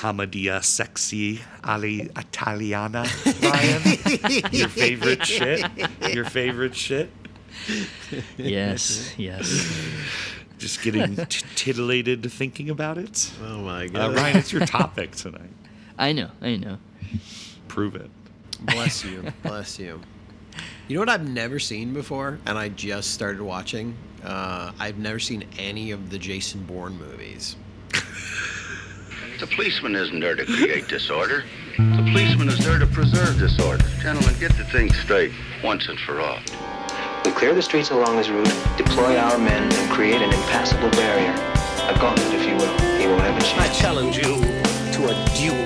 commedia sexy ali italiana ryan your favorite shit your favorite shit Yes, yes. just getting t- titillated thinking about it Oh my uh, god. ryan it's your topic tonight I know, I know. prove it Bless you. Bless you. You know what I've never seen before, and I just started watching. Uh, I've never seen any of the Jason Bourne movies. The policeman isn't there to create disorder. The policeman is there to preserve disorder. Gentlemen, get the thing straight once and for all. We clear the streets along his route, deploy our men, and create an impassable barrier. A gauntlet, if you will. He won't have a I chance. I challenge you to a duel.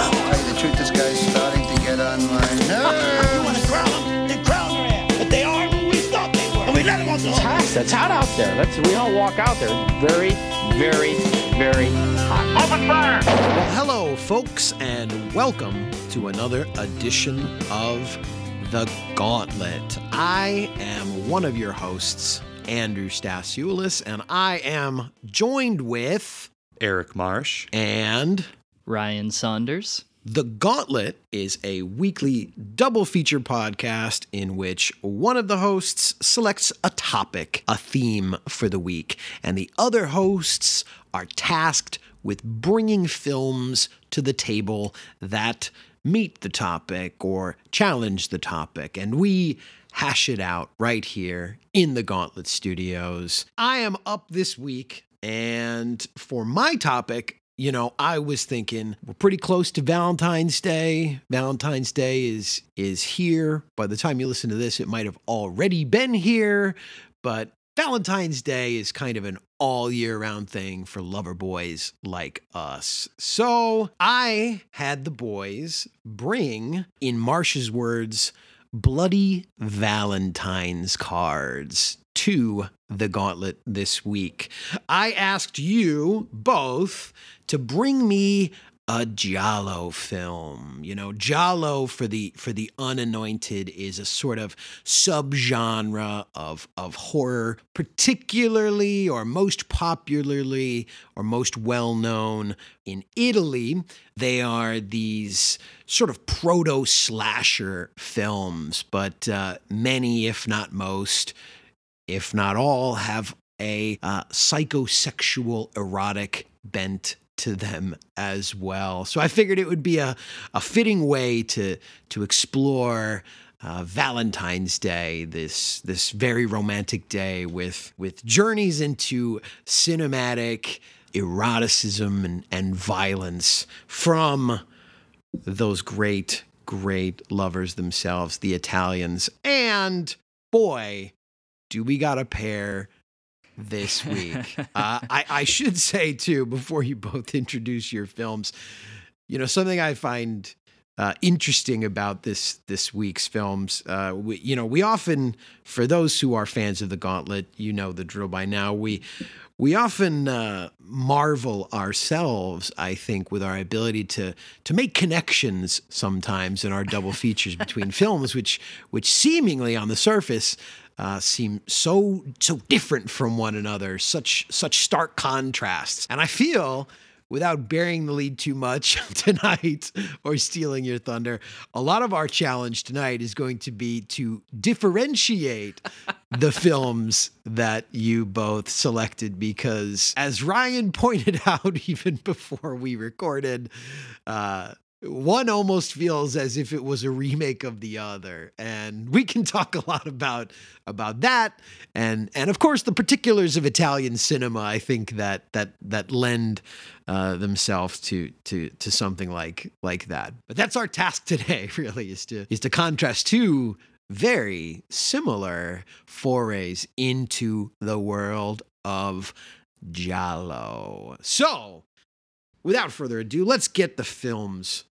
Tell you the truth, this guy's starting to get on my nerves. You want to crown them? Then crown their ass. But they aren't who we thought they were. And we let them off the hook. hot. It's hot out there. Let's we all walk out there. Very, very, very hot. Well, hello, folks, and welcome to another edition of The Gauntlet. I am one of your hosts, Andrew Stasiulis, and I am joined with eric marsh and Ryan Saunders. The Gauntlet is a weekly double feature podcast in which one of the hosts selects a topic, a theme for the week, and the other hosts are tasked with bringing films to the table that meet the topic or challenge the topic. And we hash it out right here in the Gauntlet Studios. I am up this week, and for my topic, you know, I was thinking we're pretty close to Valentine's Day. Valentine's Day is is here. By the time you listen to this, it might have already been here, but Valentine's Day is kind of an all year round thing for lover boys like us. So I had the boys bring, in Marsh's words, bloody Valentine's cards to the gauntlet this week. I asked you both to bring me a giallo film. You know, giallo for the for the unanointed is a sort of subgenre of of horror, particularly or most popularly or most well known in Italy. They are these sort of proto slasher films, but uh, many, if not most, if not all, have a uh, psychosexual erotic bent to them as well. So I figured it would be a, a fitting way to to explore uh, Valentine's Day, this this very romantic day with with journeys into cinematic eroticism and, and violence from those great, great lovers themselves, the Italians. And boy, do we got a pair this week. uh, I, I should say, too, before you both introduce your films, you know, something I find uh, interesting about this this week's films. Uh, we, you know, we often, for those who are fans of the Gauntlet, you know the drill by now. We we often uh, marvel ourselves, I think, with our ability to to make connections sometimes in our double features between films, which which seemingly on the surface uh, seem so so different from one another, such such stark contrasts. And I feel, without bearing the lead too much tonight or stealing your thunder, a lot of our challenge tonight is going to be to differentiate the films that you both selected because, as Ryan pointed out even before we recorded, uh, one almost feels as if it was a remake of the other and we can talk a lot about about that and and of course the particulars of Italian cinema I think that that that lend uh, themselves to to to something like like that. But that's our task today really is to is to contrast two very similar forays into the world of giallo. So without further ado let's get the films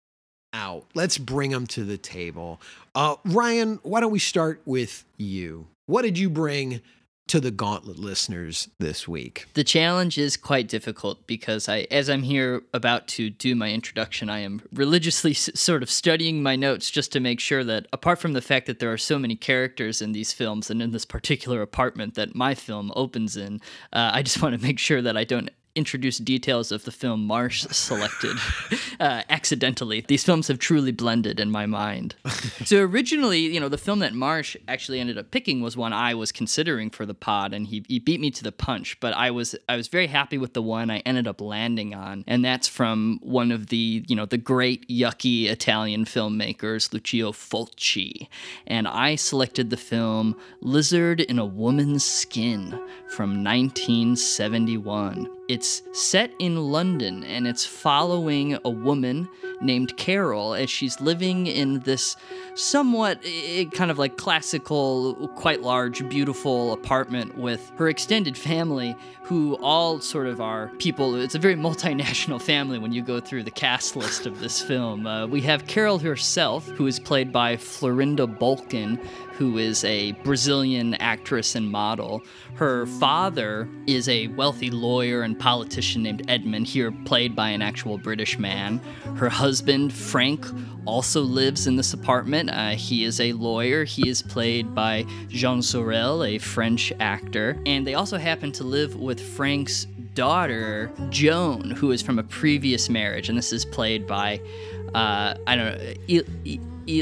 out. Let's bring them to the table. Uh, Ryan, why don't we start with you? What did you bring to the Gauntlet listeners this week? The challenge is quite difficult because I, as I'm here about to do my introduction, I am religiously s- sort of studying my notes just to make sure that, apart from the fact that there are so many characters in these films and in this particular apartment that my film opens in, uh, I just want to make sure that I don't introduce details of the film Marsh selected uh, accidentally. These films have truly blended in my mind. so originally, you know, the film that Marsh actually ended up picking was one I was considering for the pod, and he, he beat me to the punch. But I was I was very happy with the one I ended up landing on, and that's from one of the you know the great yucky Italian filmmakers, Lucio Fulci, and I selected the film Lizard in a Woman's Skin from 1971. It's set in London and it's following a woman named Carol as she's living in this somewhat kind of like classical, quite large, beautiful apartment with her extended family, who all sort of are people. It's a very multinational family when you go through the cast list of this film. Uh, we have Carol herself, who is played by Florinda Bolkan, who is a Brazilian actress and model. Her father is a wealthy lawyer and politician named Edmund, here played by an actual British man. Her husband, Frank, also lives in this apartment. Uh, he is a lawyer. He is played by Jean Sorel, a French actor. And they also happen to live with Frank's daughter, Joan, who is from a previous marriage. And this is played by, uh, I don't know,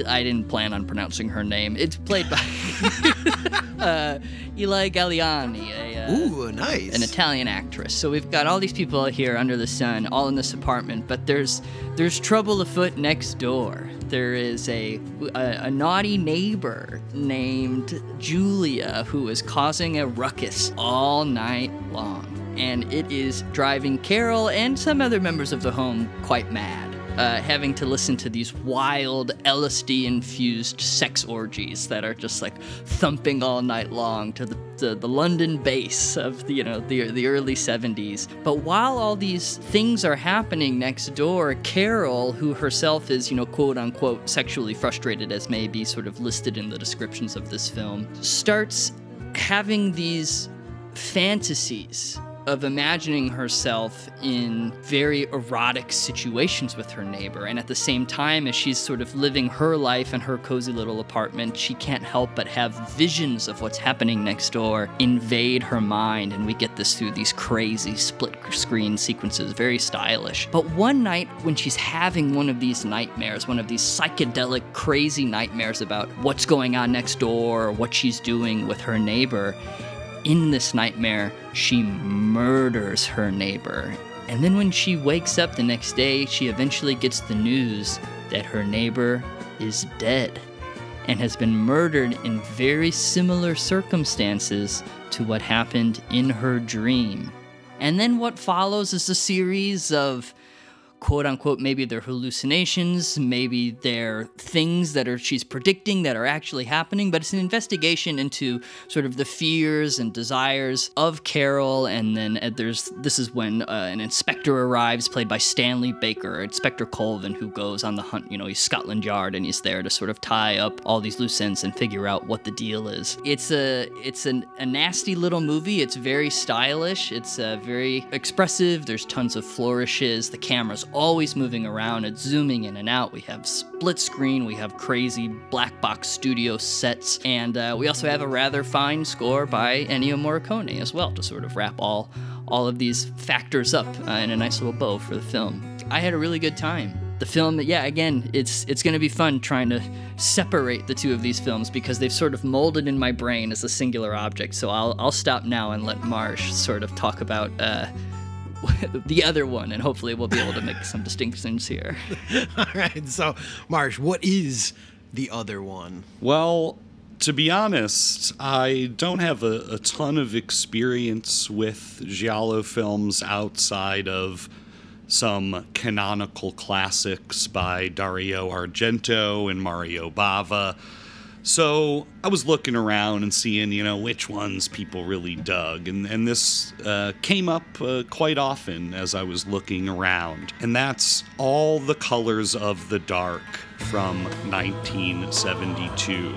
I didn't plan on pronouncing her name. It's played by uh, Ely Galleani, a, uh, Ooh, nice. an Italian actress. So we've got all these people here under the sun, all in this apartment. But there's there's trouble afoot next door. There is a, a a naughty neighbor named Julia who is causing a ruckus all night long, and it is driving Carol and some other members of the home quite mad uh, having to listen to these wild LSD infused sex orgies that are just like thumping all night long to the, the, London bass of the, you know the, the early 70s. But while all these things are happening next door, Carol, who herself is, you know, quote unquote sexually frustrated, as may be sort of listed in the descriptions of this film, starts having these fantasies of imagining herself in very erotic situations with her neighbor. And at the same time, as she's sort of living her life in her cozy little apartment, she can't help but have visions of what's happening next door invade her mind. And we get this through these crazy split screen sequences, very stylish. But one night, when she's having one of these nightmares, one of these psychedelic, crazy nightmares about what's going on next door or what she's doing with her neighbor, in this nightmare, she murders her neighbor. And then when she wakes up the next day, she eventually gets the news that her neighbor is dead and has been murdered in very similar circumstances to what happened in her dream. And then what follows is a series of quote unquote maybe they're hallucinations maybe they're things that are she's predicting that are actually happening but it's an investigation into sort of the fears and desires of carol and then uh, there's this is when uh, an inspector arrives played by stanley baker inspector corvin who goes on the hunt you know he's scotland yard and he's there to sort of tie up all these loose ends and figure out what the deal is. It's a it's an, a nasty little movie. It's very stylish. It's uh, very expressive. There's tons of flourishes. The camera's always moving around. It's zooming in and out. We have split screen. We have crazy black box studio sets, and uh, we also have a rather fine score by Ennio Morricone as well to sort of wrap all all of these factors up uh, in a nice little bow for the film. I had a really good time. The film, yeah, again, it's it's going to be fun trying to separate the two of these films because they've sort of molded in my brain as a singular object. So I'll I'll stop now and let Marsh sort of talk about. Uh, the other one, and hopefully we'll be able to make some distinctions here. All right. So, Marsh, what is the other one? Well, to be honest, I don't have a, a ton of experience with Giallo films outside of some canonical classics by Dario Argento and Mario Bava. So I was looking around and seeing, you know, which ones people really dug. And, and this uh, came up uh, quite often as I was looking around. And that's All the Colors of the Dark from 1972,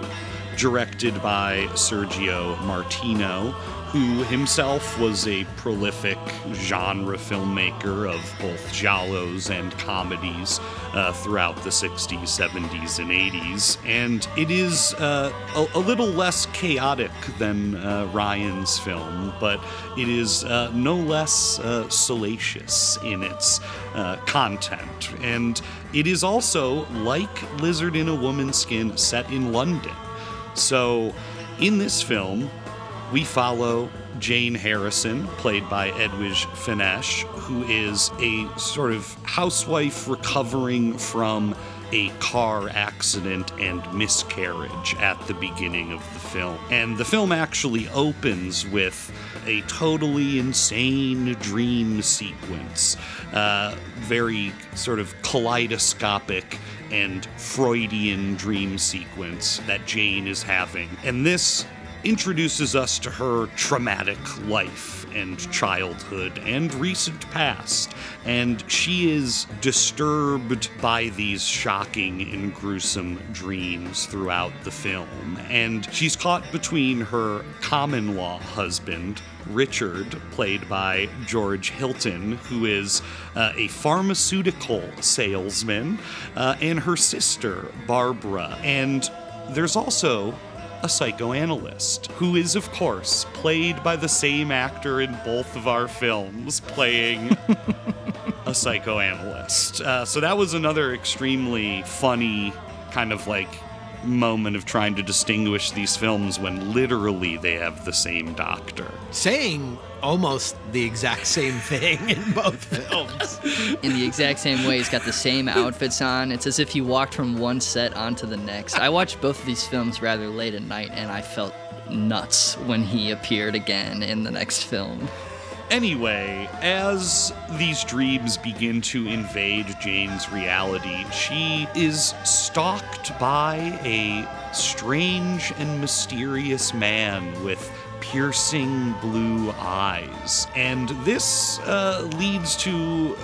directed by Sergio Martino, who himself was a prolific genre filmmaker of both giallos and comedies uh, throughout the 60s, 70s, and 80s. And it is uh, a, a, little less chaotic than uh, Ryan's film, but it is uh, no less uh, salacious in its uh, content. And it is also, like Lizard in a Woman's Skin, set in London. So, in this film, we follow Jane Harrison, played by Edwige Fenech, who is a sort of housewife recovering from a car accident and miscarriage at the beginning of the film. And the film actually opens with a totally insane dream sequence, uh, very sort of kaleidoscopic and Freudian dream sequence that Jane is having. And this introduces us to her traumatic life and childhood and recent past. And she is disturbed by these shocking and gruesome dreams throughout the film. And she's caught between her common law husband, Richard, played by George Hilton, who is uh, a pharmaceutical salesman, uh, and her sister, Barbara. And there's also a psychoanalyst, who is, of course, played by the same actor in both of our films, playing a psychoanalyst. Uh, so that was another extremely funny kind of like moment of trying to distinguish these films when literally they have the same doctor. Saying almost the exact same thing in both films. In the exact same way, he's got the same outfits on. It's as if he walked from one set onto the next. I watched both of these films rather late at night, and I felt nuts when he appeared again in the next film. Anyway, as these dreams begin to invade Jane's reality, she is stalked by a strange and mysterious man with piercing blue eyes. And this uh, leads to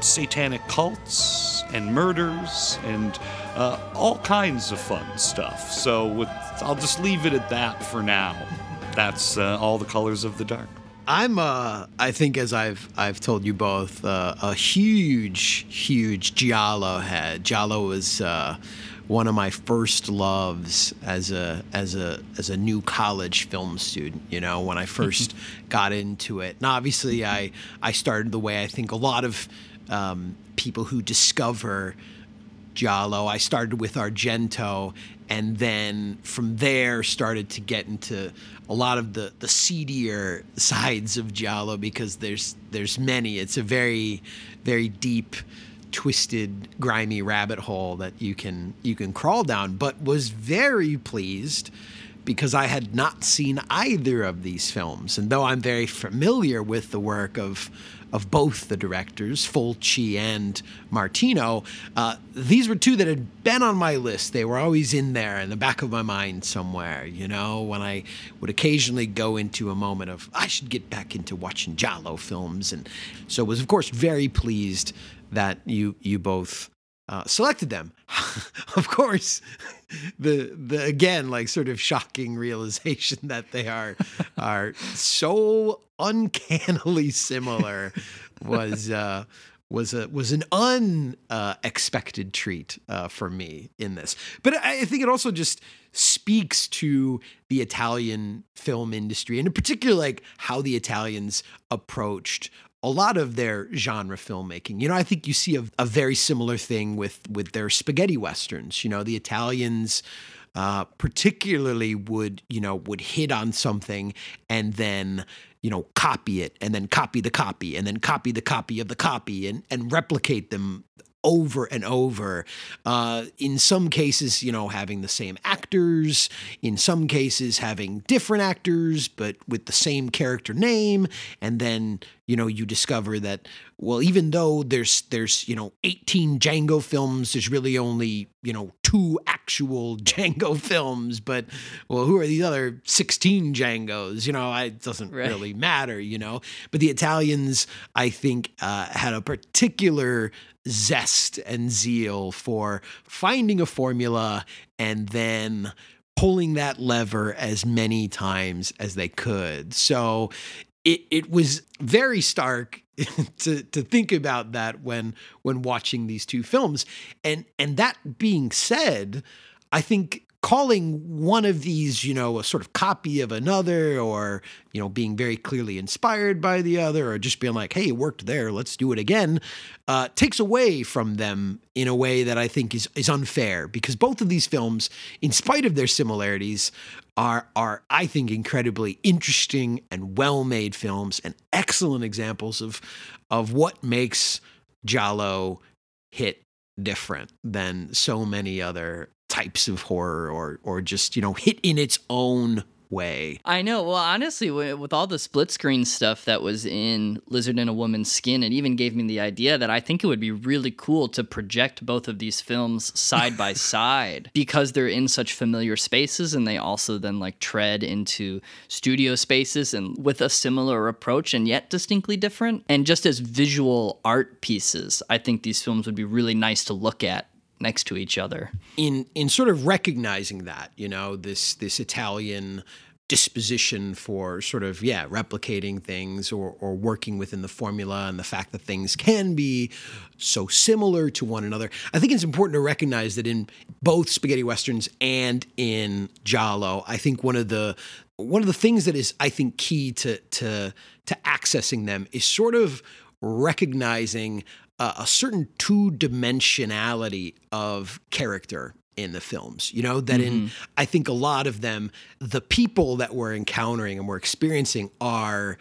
satanic cults and murders and uh, all kinds of fun stuff. So with, I'll just leave it at that for now. That's uh, all the colors of the dark. I'm uh I think as I've I've told you both uh, a huge huge giallo head. Giallo was uh, one of my first loves as a as a as a new college film student. You know, when I first got into it, and obviously I I started the way I think a lot of um, people who discover Giallo. I started with Argento, and then from there started to get into a lot of the the seedier sides of Giallo because there's there's many. It's a very very deep twisted, grimy rabbit hole that you can you can crawl down. But was very pleased because I had not seen either of these films, and though I'm very familiar with the work of of both the directors, Fulci and Martino, uh, these were two that had been on my list. They were always in there in the back of my mind somewhere, you know, when I would occasionally go into a moment of, I should get back into watching Giallo films. And so was, of course, very pleased that you you both uh, selected them. of course, the the again like sort of shocking realization that they are are so uncannily similar was uh, was a was an unexpected uh, treat for me in this. But I think it also just speaks to the Italian film industry and in particular like how the Italians approached a lot of their genre filmmaking. You know, I think you see a, a very similar thing with with their spaghetti westerns. You know, the Italians uh, particularly would you know would hit on something and then you know copy it and then copy the copy and then copy the copy of the copy and and replicate them over and over. Uh, in some cases, you know, having the same actors, in some cases, having different actors, but with the same character name. And then, you know, you discover that, well, even though there's, there's, you know, 18 Django films, there's really only, you know, two actual Django films. But, well, who are these other 16 Djangos? You know, it doesn't right. really matter, you know. But the Italians, I think, uh, had a particular zest and zeal for finding a formula and then pulling that lever as many times as they could. So it, it was very stark to to think about that when when watching these two films. And and that being said, I think calling one of these, you know, a sort of copy of another, or, you know, being very clearly inspired by the other, or just being like, hey, it worked there, let's do it again, uh, takes away from them in a way that I think is, is unfair because both of these films, in spite of their similarities, are, are, I think, incredibly interesting and well made films and excellent examples of, of what makes Giallo hit different than so many other types of horror or or just you know hit in its own way. I know. Well, honestly, with all the split screen stuff that was in Lizard in a Woman's Skin, it even gave me the idea that I think it would be really cool to project both of these films side by side because they're in such familiar spaces and they also then like tread into studio spaces and with a similar approach and yet distinctly different. And just as visual art pieces, I think these films would be really nice to look at next to each other. In in sort of recognizing that, you know, this this Italian disposition for sort of yeah replicating things or or working within the formula and the fact that things can be so similar to one another. I think it's important to recognize that in both spaghetti westerns and in Giallo, I think one of the one of the things that is I think key to to to accessing them is sort of recognizing uh, a certain two dimensionality of character in the films. You know, that mm-hmm. in, I think a lot of them, the people that we're encountering and we're experiencing are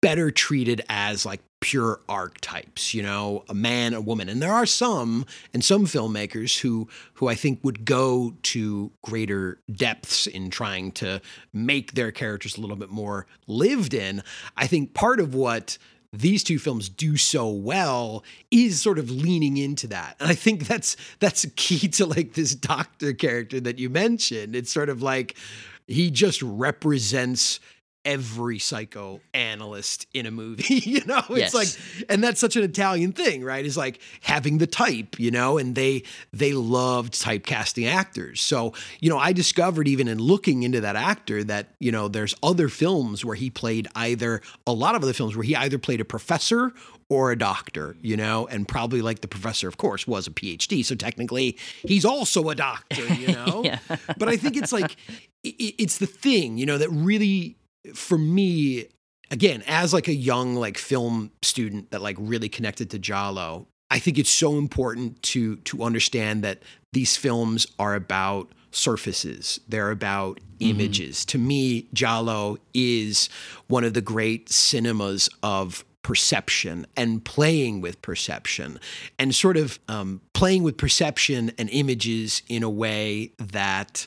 better treated as like pure archetypes, you know, a man, a woman. And there are some and some filmmakers who who I think would go to greater depths in trying to make their characters a little bit more lived in. I think part of what these two films do so well is sort of leaning into that. And I think that's that's key to like this doctor character that you mentioned. It's sort of like he just represents every psychoanalyst in a movie you know it's yes. like and that's such an italian thing right is like having the type you know and they they loved typecasting actors so you know i discovered even in looking into that actor that you know there's other films where he played either a lot of other films where he either played a professor or a doctor, you know, and probably like the professor, of course, was a PhD. So technically, he's also a doctor, you know. yeah. But I think it's like it's the thing, you know, that really for me, again, as like a young like film student that like really connected to Giallo, I think it's so important to to understand that these films are about surfaces. They're about mm-hmm. images. To me, Giallo is one of the great cinemas of perception and playing with perception and sort of um, playing with perception and images in a way that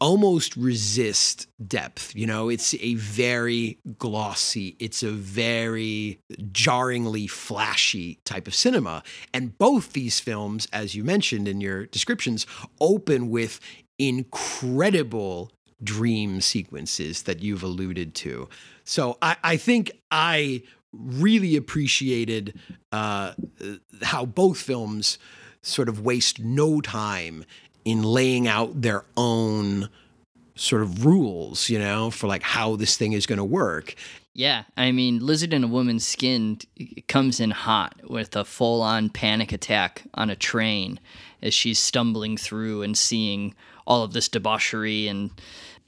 almost resist depth. You know, it's a very glossy, it's a very jarringly flashy type of cinema. And both these films, as you mentioned in your descriptions, open with incredible dream sequences that you've alluded to. So I, I think I really appreciated uh, how both films sort of waste no time in laying out their own sort of rules, you know, for like how this thing is going to work. Yeah, I mean, Lizard in a Woman's Skin comes in hot with a full on panic attack on a train as she's stumbling through and seeing all of this debauchery and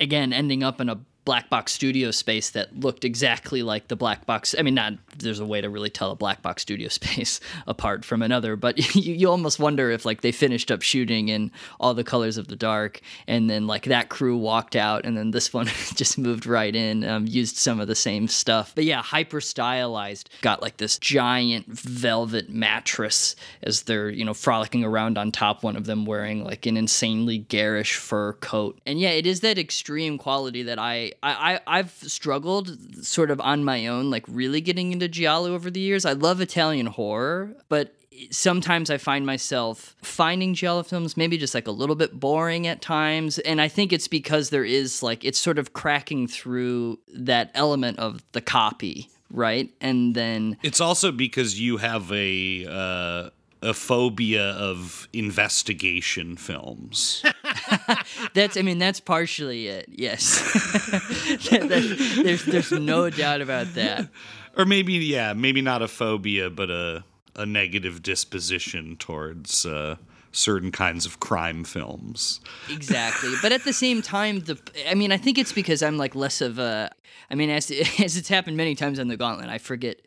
again ending up in a black box studio space that looked exactly like the black box. I mean, not there's a way to really tell a black box studio space apart from another, but you, you almost wonder if like they finished up shooting in all the colors of the dark, and then like that crew walked out, and then this one just moved right in, um, used some of the same stuff. But yeah, hyper stylized. Got like this giant velvet mattress as they're you know frolicking around on top. One of them wearing like an insanely garish fur coat, and yeah, it is that extreme quality that I I, I have struggled sort of on my own, like really getting into giallo over the years. I love Italian horror, but sometimes I find myself finding giallo films maybe just like a little bit boring at times, and I think it's because there is like it's sort of cracking through that element of the copy, right? And then it's also because you have a. Uh a phobia of investigation films. that's I mean that's partially it. Yes, That- that- there's there's no doubt about that. or maybe yeah, maybe not a phobia, but a a negative disposition towards uh, certain kinds of crime films. Exactly, but at the same time, the I mean I think it's because I'm like less of a. I mean, as as it's happened many times on the Gauntlet, I forget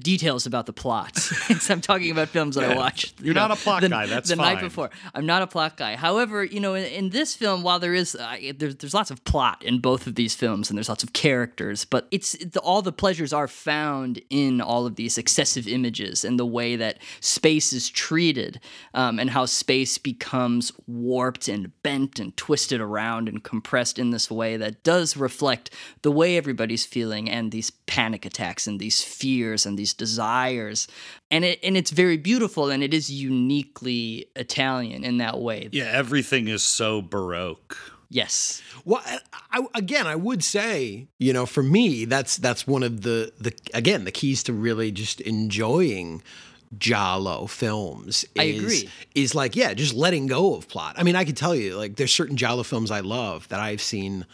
details about the plots. so I'm talking about films that I Yeah, watched. you you're not know, a plot the, guy, that's the night before. I'm not a plot guy. However, you know, in, in this film, while there is uh, there's there's lots of plot in both of these films, and there's lots of characters, but it's the, all the pleasures are found in all of these excessive images and the way that space is treated, um, and how space becomes warped and bent and twisted around and compressed in this way that does reflect the way everybody's feeling and these panic attacks and these fears and these desires and it and it's very beautiful and it is uniquely Italian in that way. Yeah, everything is so baroque. Yes. Well, I, I, again, I would say, you know, for me, that's that's one of the the again the keys to really just enjoying Giallo films. Is, I agree. Is like, yeah, just letting go of plot. I mean, I could tell you, like, there's certain Giallo films I love that I've seen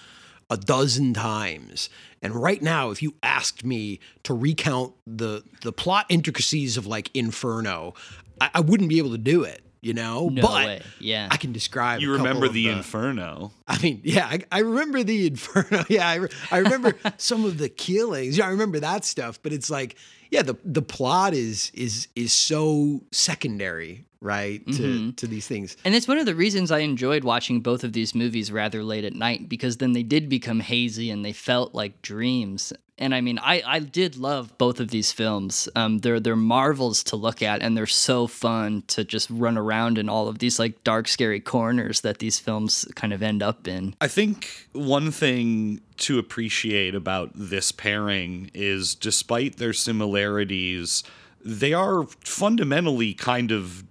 a dozen times. And right now, if you asked me to recount the the plot intricacies of like Inferno, I, I wouldn't be able to do it. You know, No but way. Yeah. I can describe. You a remember of the Inferno. I mean, yeah, I, I remember the Inferno. Yeah, I, re- I remember some of the killings. Yeah, I remember that stuff. But it's like, yeah, the the plot is is is so secondary, right, to Mm-hmm. to these things. And it's one of the reasons I enjoyed watching both of these movies rather late at night because then they did become hazy and they felt like dreams. And I mean, I, I did love both of these films. Um, they're they're marvels to look at, and they're so fun to just run around in all of these like dark, scary corners that these films kind of end up in. I think one thing to appreciate about this pairing is despite their similarities, they are fundamentally kind of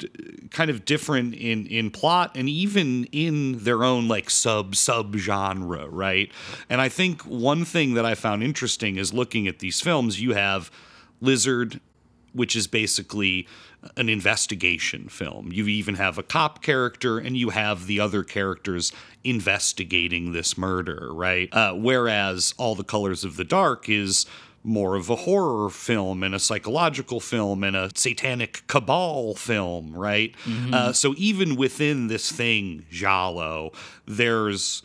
kind of different in in plot and even in their own like sub sub genre, right? And I think one thing that I found interesting is looking at these films, you have Lizard which is basically an investigation film. You even have a cop character and you have the other characters investigating this murder, right? Uh, whereas All the Colors of the Dark is more of a horror film and a psychological film and a satanic cabal film, right? Uh, so even within this thing, Giallo, there's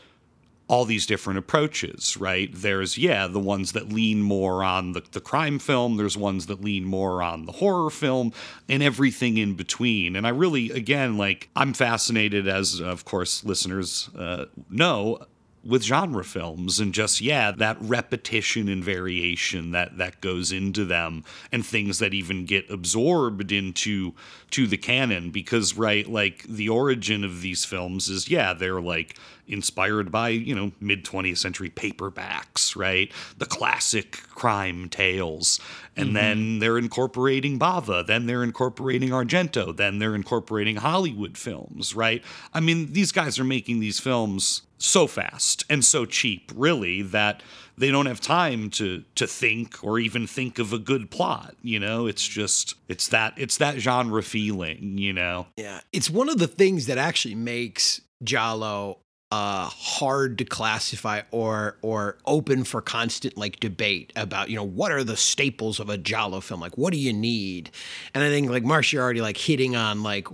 all these different approaches, right? There's, yeah, the ones that lean more on the, the crime film, there's ones that lean more on the horror film, and everything in between. And I really, again, like, I'm fascinated, as of course listeners uh, know, with genre films and just yeah that repetition and variation that that goes into them and things that even get absorbed into to the canon because right like the origin of these films is yeah they're like inspired by you know mid 20th century paperbacks right? The classic crime tales. And mm-hmm. then they're incorporating bava then they're incorporating argento then they're incorporating hollywood films right? I mean these guys are making these films so fast and so cheap really that they don't have time to to think or even think of a good plot you know? It's just it's that it's that genre feeling you know? Yeah, it's one of the things that actually makes Giallo uh hard to classify or or open for constant like debate about you know what are the staples of a Giallo film? Like what do you need? And I think like Marcia already like hitting on like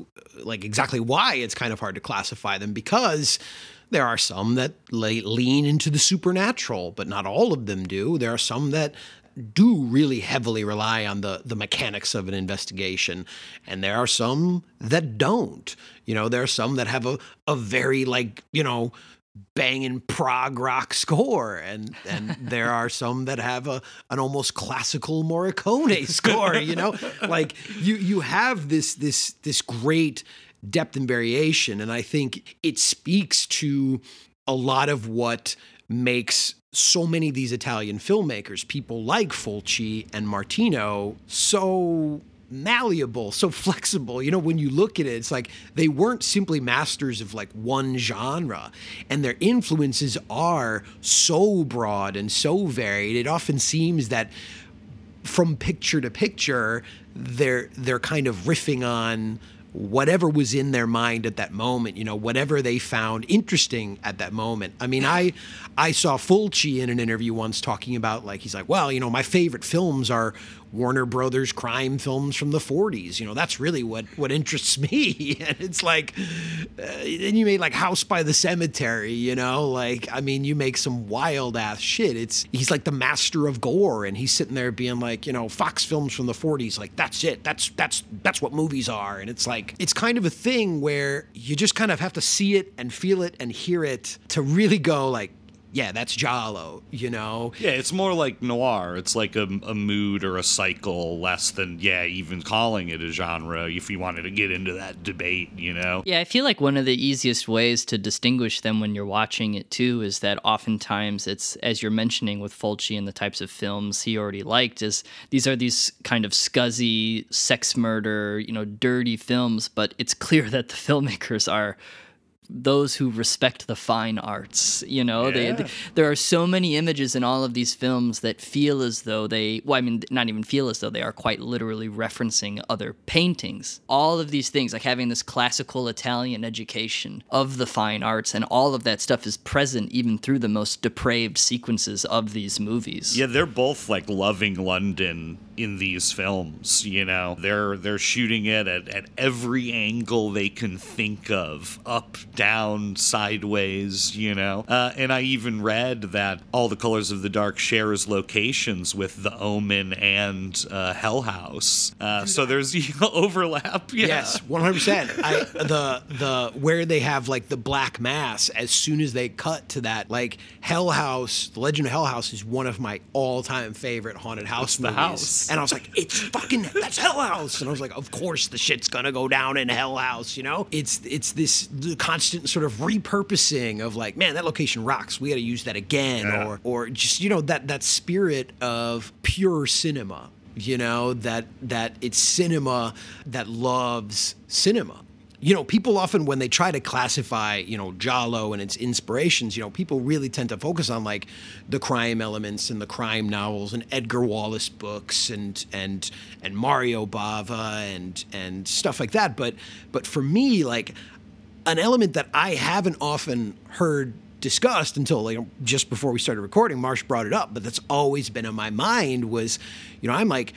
like exactly why it's kind of hard to classify them because there are some that lay, lean into the supernatural but not all of them do. There are some that do really heavily rely on the the mechanics of an investigation. And there are some that don't. You know there are some that have a a very like you know banging prog rock score. And and there are some that have a an almost classical Morricone score you know? Like you you have this this this great depth and variation. And I think it speaks to a lot of what makes so many of these Italian filmmakers, people like Fulci and Martino, so malleable, so flexible. You know, when you look at it, it's like they weren't simply masters of like one genre, and their influences are so broad and so varied. It often seems that from picture to picture, they're they're kind of riffing on whatever was in their mind at that moment, you know, whatever they found interesting at that moment. I mean, I I saw Fulci in an interview once talking about like he's like, well, you know, my favorite films are Warner Brothers crime films from the 40s. You know, that's really what what interests me. and it's like uh, then you made like House by the Cemetery, you know, like I mean, you make some wild ass shit. It's he's like the master of gore and he's sitting there being like, you know, Fox films from the 40s like that's it. That's that's that's what movies are. And it's like it's kind of a thing where you just kind of have to see it and feel it and hear it to really go like yeah, that's Giallo, you know? Yeah, it's more like noir. It's like a, a, mood or a cycle less than, yeah, even calling it a genre if you wanted to get into that debate, you know? Yeah, I feel like one of the easiest ways to distinguish them when you're watching it too is that oftentimes it's, as you're mentioning with Fulci and the types of films he already liked, is these are these kind of scuzzy, sex murder, you know, dirty films, but it's clear that the filmmakers are those who respect the fine arts. You know, yeah. they, there are so many images in all of these films that feel as though they, well, I mean, not even feel as though they are quite literally referencing other paintings. All of these things, like having this classical Italian education of the fine arts, and all of that stuff is present even through the most depraved sequences of these movies. Yeah, they're both like loving London in these films you know they're they're shooting it at, at every angle they can think of up down sideways you know uh, and i even read that all the colors of the dark shares locations with the omen and uh, hell house uh, so there's overlap yeah. yes 100% the the where they have like the black mass as soon as they cut to that like hell house the legend of hell house is one of my all-time favorite haunted house movies. the house and I was like, it's fucking that's Hell House. And I was like, of course the shit's gonna go down in Hell House, you know? It's it's this constant sort of repurposing of like, man, that location rocks. We gotta use that again. Yeah. Or or just, you know, that that spirit of pure cinema. You know, that that it's cinema that loves cinema you know, people often when they try to classify, you know, Giallo and its inspirations, you know, people really tend to focus on like the crime elements and the crime novels and Edgar Wallace books and and and Mario Bava and and stuff like that. But but for me, like an element that I haven't often heard discussed until like just before we started recording, Marsh brought it up, but that's always been in my mind was, you know, I'm like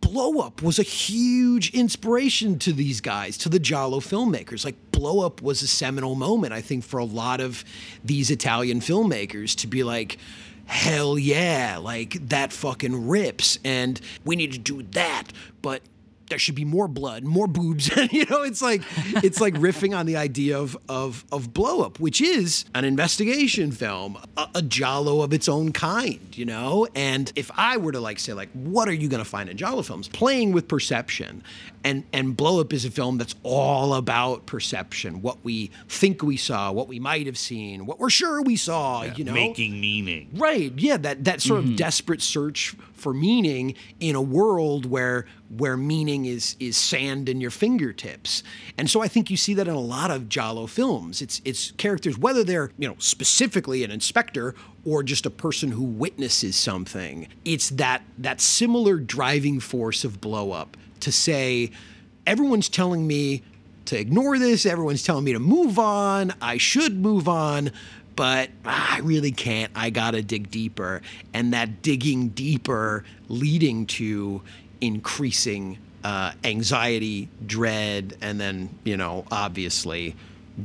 Blow Up was a huge inspiration to these guys, to the Giallo filmmakers. Like, Blow Up was a seminal moment, I think, for a lot of these Italian filmmakers to be like, hell yeah, like that fucking rips. And we need to do that. But there should be more blood, more boobs. you know, it's like it's like riffing on the idea of of of blow up, which is an investigation film, a, a giallo of its own kind. You know, and if I were to like say like, what are you going to find in giallo films? Playing with perception, and and blow up is a film that's all about perception, what we think we saw, what we might have seen, what we're sure we saw. Yeah, you know, making meaning. Right. Yeah. That that sort mm-hmm. of desperate search for meaning in a world where where meaning is is sand in your fingertips. And so I think you see that in a lot of Giallo films. It's it's characters whether they're, you know, specifically an inspector or just a person who witnesses something. It's that that similar driving force of blow up to say everyone's telling me to ignore this, everyone's telling me to move on, I should move on, but I really can't. I got to dig deeper. And that digging deeper leading to increasing uh, anxiety, dread, and then, you know, obviously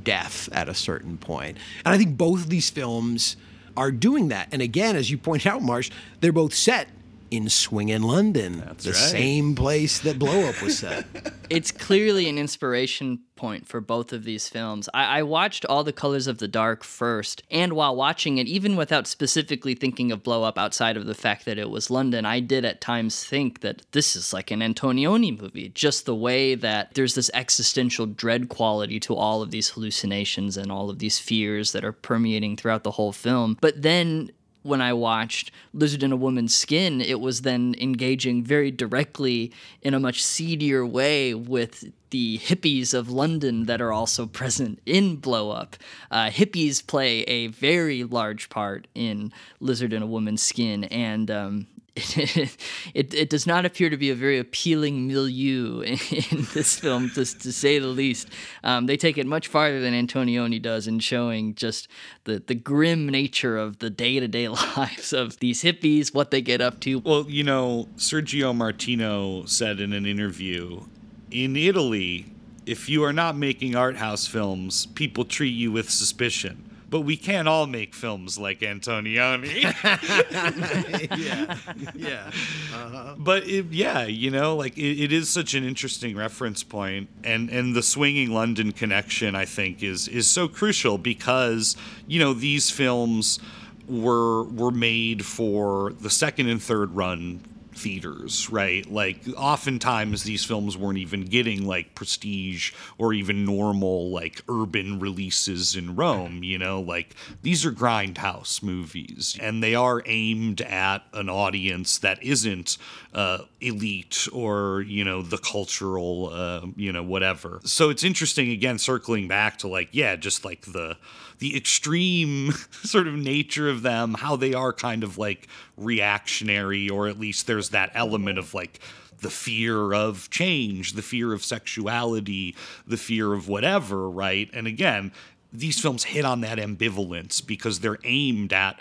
death at a certain point. And I think both of these films are doing that. And again, as you point out, Marsh, they're both set in Swingin' London, That's the right. same place that Blow Up was set. it's clearly an inspiration point for both of these films. I-, I, watched All the Colors of the Dark first, and while watching it, even without specifically thinking of Blow Up outside of the fact that it was London, I did at times think that this is like an Antonioni movie. Just the way that there's this existential dread quality to all of these hallucinations and all of these fears that are permeating throughout the whole film. But then when I watched Lizard in a Woman's Skin, it was then engaging very directly in a much seedier way with the hippies of London that are also present in Blow Up. Uh, hippies play a very large part in Lizard in a Woman's Skin, and um, it, it, does not appear to be a very appealing milieu in, in this film, to, to say the least. Um, they take it much farther than Antonioni does in showing just the, the grim nature of the day to day lives of these hippies, what they get up to. Well, you know, Sergio Martino said in an interview in Italy, if you are not making art house films, people treat you with suspicion but we can't all make films like Antonioni. yeah, yeah. Uh-huh. But it, yeah, you know, like it, it is such an interesting reference point, and and the swinging London connection, I think, is is so crucial because you know these films were were made for the second and third run theaters, right? Like oftentimes these films weren't even getting like prestige or even normal like urban releases in Rome, you know, like these are grindhouse movies and they are aimed at an audience that isn't uh, elite or, you know, the cultural, uh, you know, whatever. So it's interesting again circling back to like yeah, just like the the extreme sort of nature of them, how they are kind of like reactionary, or at least there's that element of like the fear of change, the fear of sexuality, the fear of whatever, right? And again, these films hit on that ambivalence because they're aimed at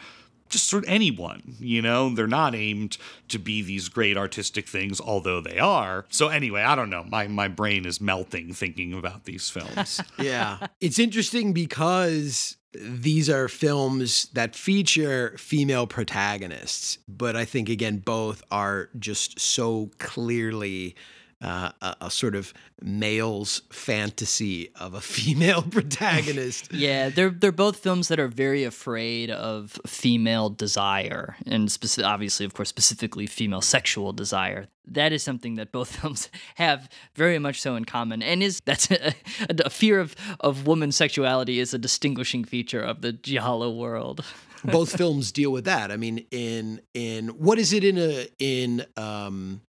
just sort of anyone, you know? They're not aimed to be these great artistic things, although they are. So anyway, I don't know. My my brain is melting thinking about these films. yeah. It's interesting because these are films that feature female protagonists, but I think again both are just so clearly uh, a, a, sort of male's fantasy of a female protagonist. yeah, they're they're both films that are very afraid of female desire, and speci- obviously, of course, specifically female sexual desire. That is something that both films have very much so in common, and is that's a, a fear of of woman sexuality is a distinguishing feature of the giallo world. both films deal with that. I mean, in in what is it in a in um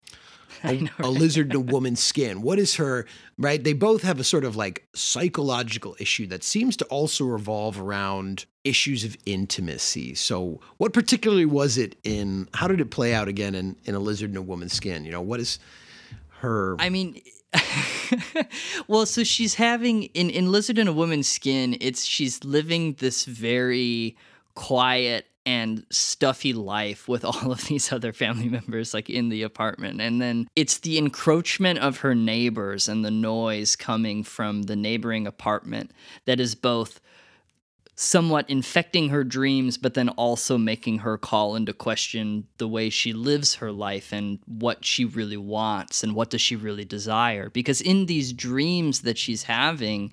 a, know, right? a lizard in a woman's skin. What is her, right? They both have a sort of like psychological issue that seems to also revolve around issues of intimacy. So, what particularly was it in, how did it play out again in, in a lizard in a woman's skin? You know, what is her. I mean, well, so she's having in in lizard in a woman's skin. It's she's living this very quiet and stuffy life with all of these other family members like in the apartment. And then it's the encroachment of her neighbors and the noise coming from the neighboring apartment that is both somewhat infecting her dreams but then also making her call into question the way she lives her life and what she really wants and what does she really desire. Because in these dreams that she's having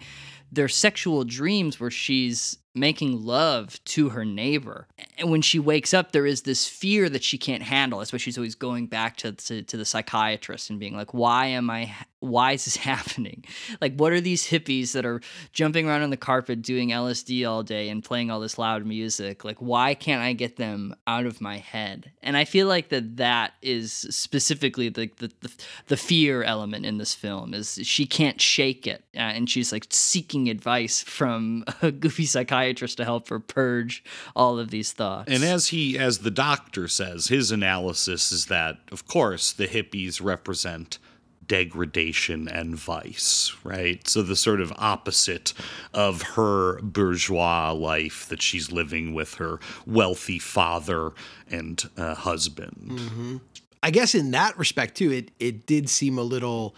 they're sexual dreams where she's making love to her neighbor. And when she wakes up, there is this fear that she can't handle. That's why she's always going back to, to, to the psychiatrist and being like, why am I, why is this happening? Like, what are these hippies that are jumping around on the carpet doing LSD all day and playing all this loud music? Like, why can't I get them out of my head? And I feel like that that is specifically the, the, the, the fear element in this film is she can't shake it. Uh, and she's like seeking advice from a goofy psychiatrist psychiatrist to help her purge all of these thoughts. And as he, as the doctor says, his analysis is that, of course, the hippies represent degradation and vice, right? So the sort of opposite of her bourgeois life that she's living with her wealthy father and uh, husband. Mm-hmm. I guess in that respect too, it it did seem a little.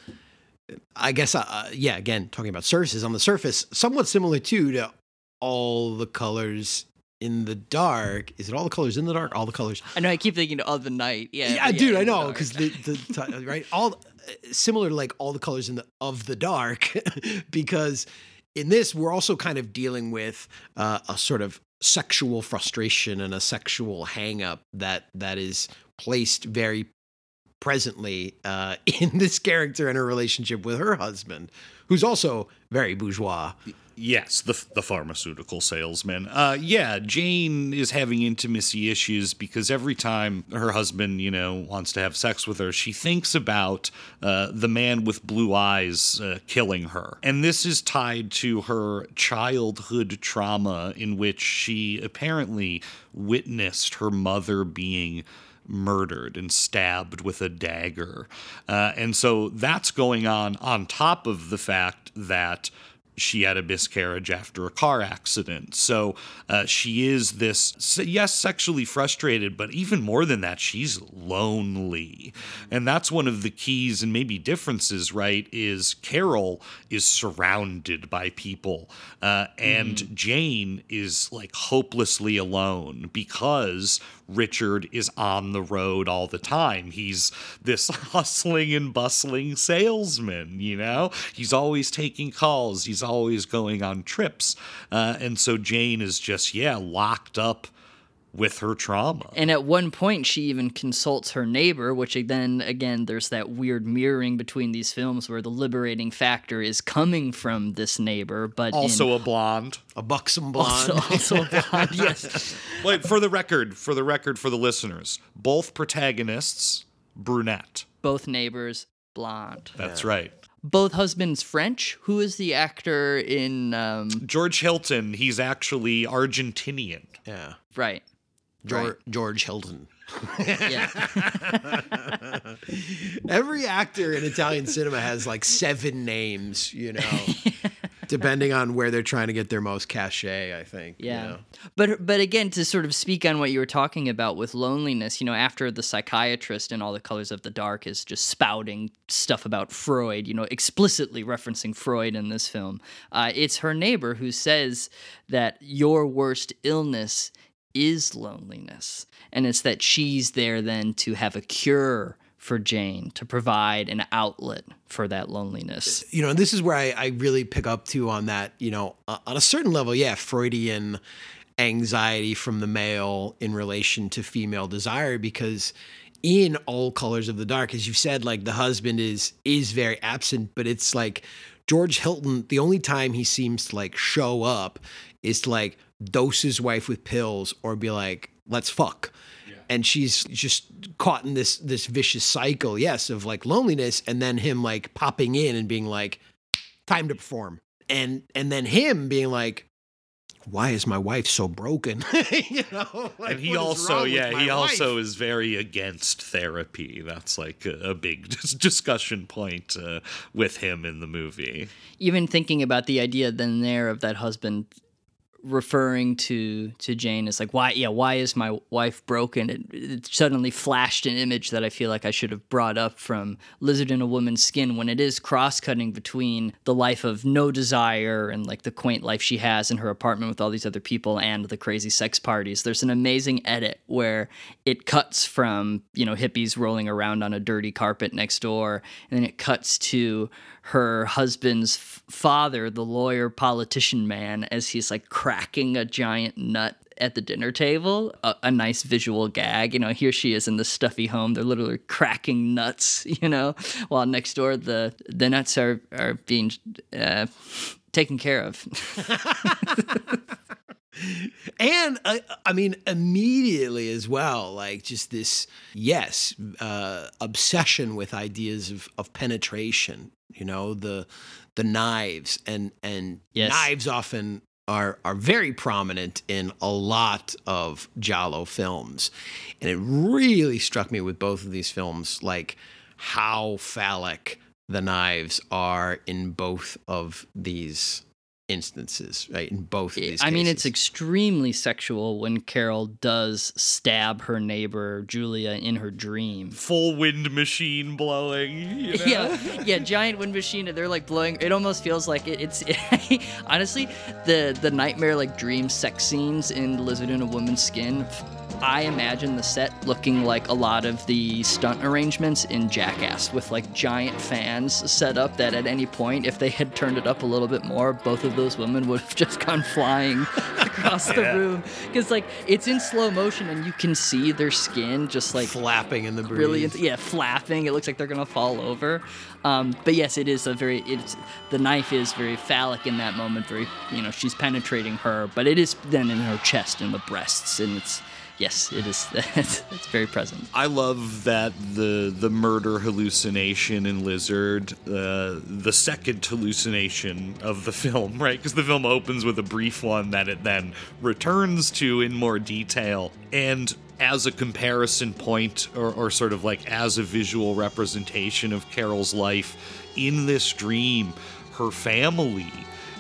I guess, uh, uh yeah. Again, talking about surfaces on the surface, somewhat similar too to all the colors in the dark. Is it all the colors in the dark? All the colors. I know. I keep thinking of the night. Yeah, yeah, yeah dude. I know because the, the right all similar to like all the colors in the of the dark because in this we're also kind of dealing with uh, a sort of sexual frustration and a sexual hangup that that is placed very presently uh, in this character and her relationship with her husband, who's also very bourgeois. Yes, the the pharmaceutical salesman. Uh, yeah, Jane is having intimacy issues because every time her husband, you know, wants to have sex with her, she thinks about uh, the man with blue eyes uh, killing her, and this is tied to her childhood trauma in which she apparently witnessed her mother being murdered and stabbed with a dagger. Uh, and so that's going on on top of the fact that she had a miscarriage after a car accident. So uh, she is this, yes, sexually frustrated, but even more than that, she's lonely. And that's one of the keys and maybe differences, right? Is Carol is surrounded by people, uh, and mm. Jane is like hopelessly alone because Richard is on the road all the time. He's this hustling and bustling salesman, you know? He's always taking calls, he's always going on trips. Uh, and so Jane is just, yeah, locked up with her trauma. And at one point, she even consults her neighbor, which then again, there's that weird mirroring between these films where the liberating factor is coming from this neighbor, but also in, a blonde, a buxom blonde, also, also a blonde. yes. Wait, for the record, for the record, for the listeners, both protagonists brunette, both neighbors blonde. That's yeah. right both husbands French. Who is the actor in um... George Hilton? He's actually Argentinian. Yeah. Right. George, right. George Hilton. yeah. Every actor in Italian cinema has like seven names, you know. depending on where they're trying to get their most cachet, I think. Yeah. You know? But but again, to sort of speak on what you were talking about with loneliness, you know, after the psychiatrist in All the Colors of the Dark is just spouting stuff about Freud, you know, explicitly referencing Freud in this film, uh, it's her neighbor who says that your worst illness is loneliness. And it's that she's there then to have a cure for Jane, to provide an outlet for that loneliness. You know, and this is where I, I really pick up too on that, you know, uh, on a certain level, yeah, Freudian anxiety from the male in relation to female desire because in all colors of the dark as you've said like the husband is is very absent but it's like george hilton the only time he seems to like show up is to like dose his wife with pills or be like, let's fuck. Yeah. And she's just caught in this this vicious cycle, yes, of like loneliness, and then him like popping in and being like, time to perform. And and then him being like, why is my wife so broken? you know, like, and he also, yeah, he wife? also is very against therapy. That's like a, a big discussion point uh, with him in the movie. Even thinking about the idea then there of that husband referring to to Jane as like why yeah why is my wife broken? It, it, suddenly flashed an image that I feel like I should have brought up from Lizard in a Woman's Skin when it is cross-cutting between the life of no desire and like the quaint life she has in her apartment with all these other people and the crazy sex parties. There's an amazing edit where it cuts from you know hippies rolling around on a dirty carpet next door and then it cuts to her husband's f- father, the lawyer politician man, as he's like cracking a giant nut at the dinner table. A, a, nice visual gag. You know, here she is in the stuffy home. They're literally cracking nuts, you know, while next door the the nuts are, are being uh, taken care of. and uh, I mean, immediately as well, like just this, yes, uh, obsession with ideas of, of penetration. You know, the the knives and and yes. knives often are are very prominent in a lot of Giallo films, and it really struck me with both of these films, like how phallic the knives are in both of these instances, right? In both of these. I cases. mean, it's extremely sexual when Carol does stab her neighbor Julia in her dream. Full wind machine blowing. You know? Yeah, yeah, giant wind machine. And they're like blowing. It almost feels like it, it's. It, honestly, the the nightmare like dream sex scenes in Lizard in a Woman's Skin I imagine the set looking like a lot of the stunt arrangements in Jackass with like giant fans set up that at any point, if they had turned it up a little bit more, both of those women would have just gone flying across the yeah. room. Because like it's in slow motion and you can see their skin just like flapping in the breeze. Really, yeah, flapping. It looks like they're gonna fall over. Um, but yes, it is a very it's the knife is very phallic in that moment. Very you know she's penetrating her, but it is then in her chest and the breasts, and it's yes, it is. it's, very present. I love that the the murder hallucination in Lizard, uh, the second hallucination of the film, right? Because the film opens with a brief one that it then returns to in more detail, and as a comparison point or, or sort of like as a visual representation of Carol's life in this dream, her family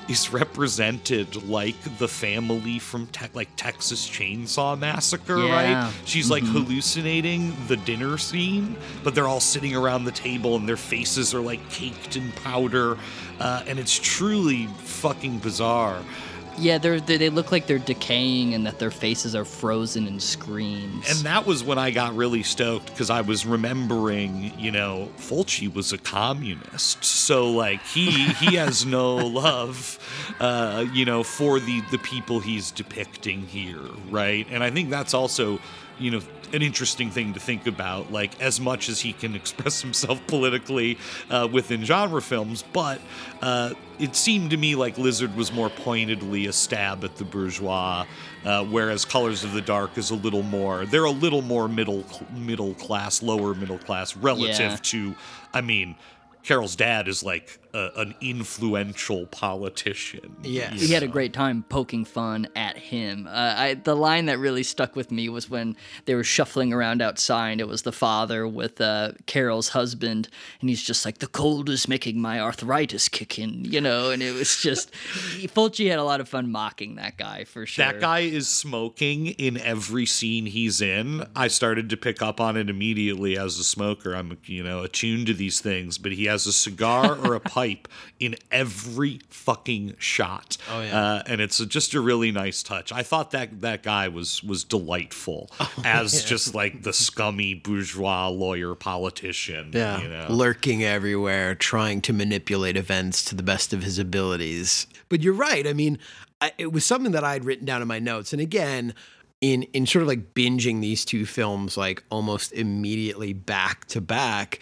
is represented like the family from te- like Texas Chainsaw Massacre, Yeah. right? She's like hallucinating the dinner scene, but they're all sitting around the table and their faces are like caked in powder, uh, and it's truly fucking bizarre. Yeah, they're, they they look like they're decaying and that their faces are frozen in screens. And that was when I got really stoked because I was remembering, you know, Fulci was a communist, so like he he has no love, uh, you know, for the the people he's depicting here, right? And I think that's also, you know, an interesting thing to think about. Like as much as he can express himself politically uh, within genre films, but uh, it seemed to me like Lizard was more pointedly a stab at the bourgeois, uh, whereas Colors of the Dark is a little more. They're a little more middle middle class, lower middle class relative Yeah. to. I mean, Carol's dad is like a, an influential politician. Yeah, you he had a great time poking fun at him. Uh, I, the line that really stuck with me was when they were shuffling around outside. It was the father with uh, Carol's husband, and he's just like, "The cold is making my arthritis kick in," you know. And it was just Fulci had a lot of fun mocking that guy for sure. That guy is smoking in every scene he's in. I started to pick up on it immediately as a smoker. I'm, you know, attuned to these things, but he has a cigar or a pipe in every fucking shot. Oh, yeah. Uh, and it's a, just a really nice touch. I thought that that guy was was delightful as just like the scummy bourgeois lawyer politician. Yeah, You know? lurking everywhere, trying to manipulate events to the best of his abilities. But you're right. I mean, I, it was something that I had written down in my notes, and again, in in sort of like binging these two films like almost immediately back to back.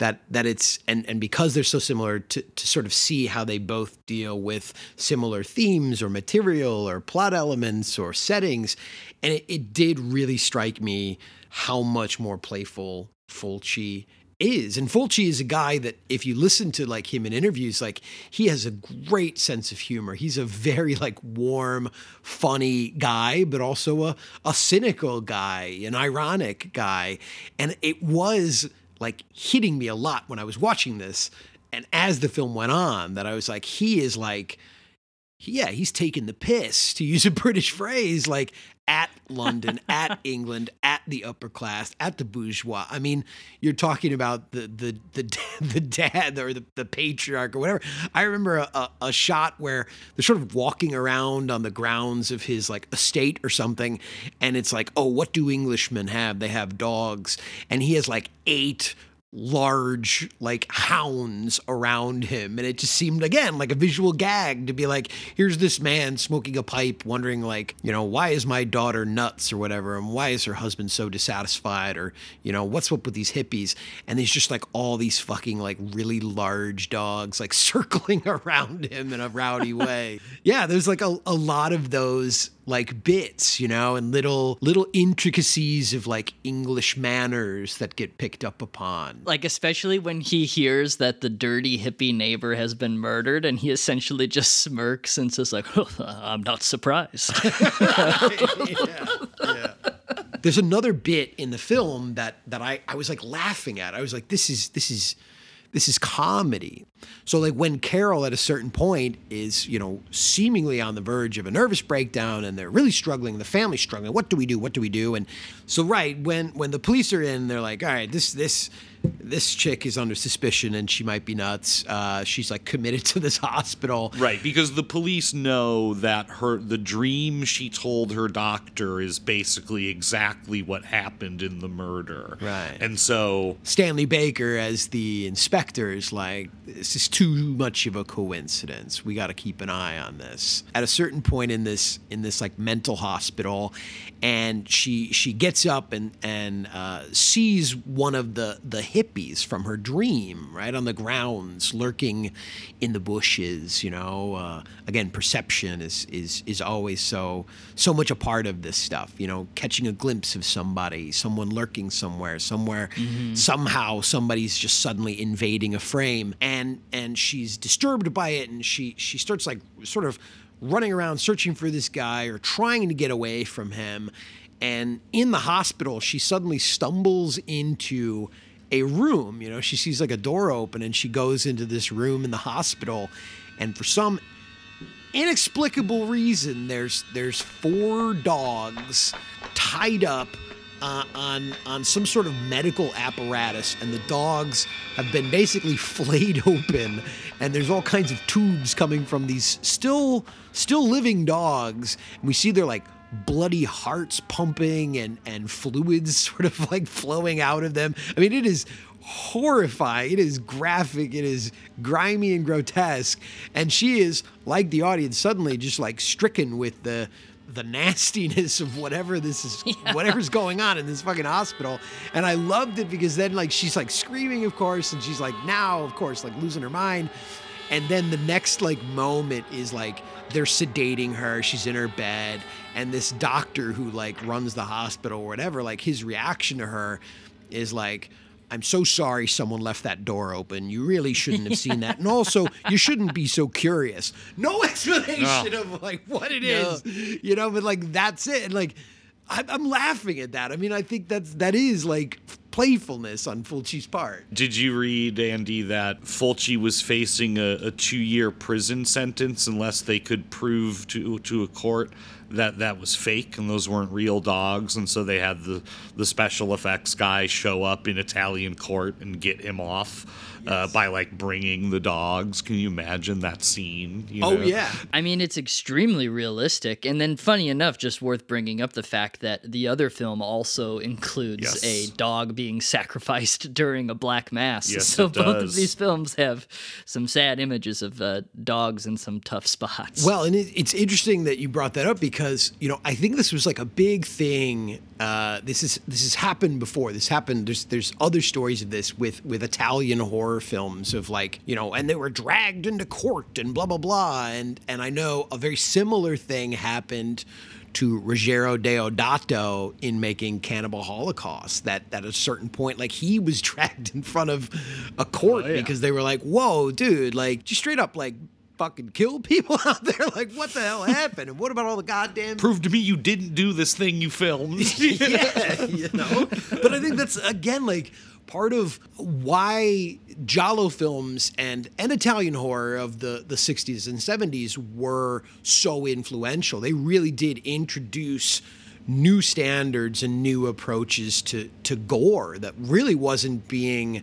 That, that it's and, and because they're so similar to, to sort of see how they both deal with similar themes or material or plot elements or settings and it, it did really strike me how much more playful Fulci is. And Fulci is a guy that if you listen to like him in interviews, like he has a great sense of humor. He's a very like warm, funny guy, but also a, a cynical guy, an ironic guy. And it was like hitting me a lot when I was watching this. And as the film went on, that I was like, he is like, yeah, he's taking the piss, to use a British phrase, like at London, at England, at the upper class, at the bourgeois. I mean, you're talking about the the the, the dad or the, the patriarch or whatever. I remember a, a, a shot where they're sort of walking around on the grounds of his like estate or something, and it's like, oh, what do Englishmen have? They have dogs, and he has like eight large like hounds around him. And it just seemed again like a visual gag to be like here's this man smoking a pipe wondering like you know why is my daughter nuts or whatever? And why is her husband so dissatisfied? Or you know what's up with these hippies? And there's just like all these fucking like really large dogs like circling around him in a rowdy way. Yeah there's like a, a lot of those like bits, you know, and little little intricacies of like English manners that get picked up upon. like especially when he hears that the dirty hippie neighbor has been murdered and he essentially just smirks and says like i'm not surprised There's another bit in the film that that I I was like laughing at. I was like this is this is this is comedy. So like when Carol at a certain point is, you know, seemingly on the verge of a nervous breakdown and they're really struggling, the family's struggling. What do we do? What do we do? And so right, when when the police are in, they're like, "All right, this this this chick is under suspicion and she might be nuts. Uh, she's like committed to this hospital." Right, because the police know that her the dream she told her doctor is basically exactly what happened in the murder. Right. And so Stanley Baker as the inspector is like, this is too much of a coincidence. We got to keep an eye on this. At a certain point in this in this like mental hospital, and she she gets up and and uh, sees one of the the hippies from her dream right on the grounds, lurking in the bushes. You know, uh, again, perception is is is always so so much a part of this stuff. You know, catching a glimpse of somebody, someone lurking somewhere, somewhere somehow somebody's just suddenly invading a frame, and and she's disturbed by it, and she she starts like sort of running around searching for this guy or trying to get away from him And in the hospital, she suddenly stumbles into a room. You know, she sees like a door open and she goes into this room in the hospital. And for some inexplicable reason, there's there's four dogs tied up uh, on on some sort of medical apparatus, and the dogs have been basically flayed open, and there's all kinds of tubes coming from these still still living dogs. And we see they're like bloody hearts pumping and and fluids sort of like flowing out of them. I mean, it is horrifying. It is graphic. It is grimy and grotesque. And she is, like the audience, suddenly just like stricken with the the nastiness of whatever this is yeah. whatever's going on in this fucking hospital and i loved it because then like she's like screaming of course and she's like now of course like losing her mind and then the next like moment is like they're sedating her she's in her bed and this doctor who like runs the hospital or whatever like his reaction to her is like I'm so sorry someone left that door open. You really shouldn't have seen that. And also, you shouldn't be so curious. No explanation no. of like what it no. is, you know, but like that's it. And like I'm laughing at that. I mean, I think that's that is like playfulness on Fulci's part. Did you read, Andy, that Fulci was facing a, a two-year prison sentence unless they could prove to to a court that that was fake and those weren't real dogs, and so they had the the special effects guy show up in Italian court and get him off uh, by like bringing the dogs. Can you imagine that scene? You oh yeah. I mean, it's extremely realistic, and then funny enough, just worth bringing up the fact that the other film also includes yes. a dog being sacrificed during a black mass. Yes, so both does. of these films have some sad images of uh, dogs in some tough spots. Well, and it, it's interesting that you brought that up because you know I think this was like a big thing. Uh, this is this has happened before. This happened. There's there's other stories of this with with Italian horror horror films of like, you know, and they were dragged into court and blah blah blah. And and I know a very similar thing happened to Ruggero Deodato in making Cannibal Holocaust. That at a certain point, like he was dragged in front of a court oh, yeah. because they were like, "Whoa, dude! Like, just straight up like." Fucking kill people out there. Like, what the hell happened? And what about all the goddamn? Prove to me you didn't do this thing you filmed. yeah, you know. But I think that's again like part of why giallo films and, and Italian horror of the, the 60s and 70s were so influential. They really did introduce new standards and new approaches to, to gore that really wasn't being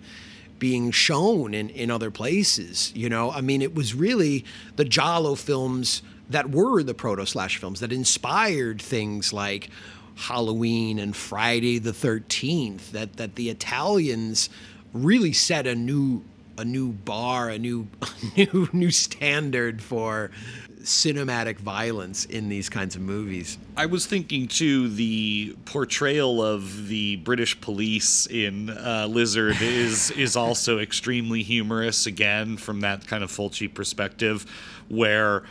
being shown in, in other places. You know, I mean, it was really the giallo films that were the proto slash films that inspired things like Halloween and Friday the 13th that that the Italians really set a new a new bar, a new new new standard for cinematic violence in these kinds of movies. I was thinking too the portrayal of the British police in uh, Lizard is is also extremely humorous again from that kind of Fulci perspective where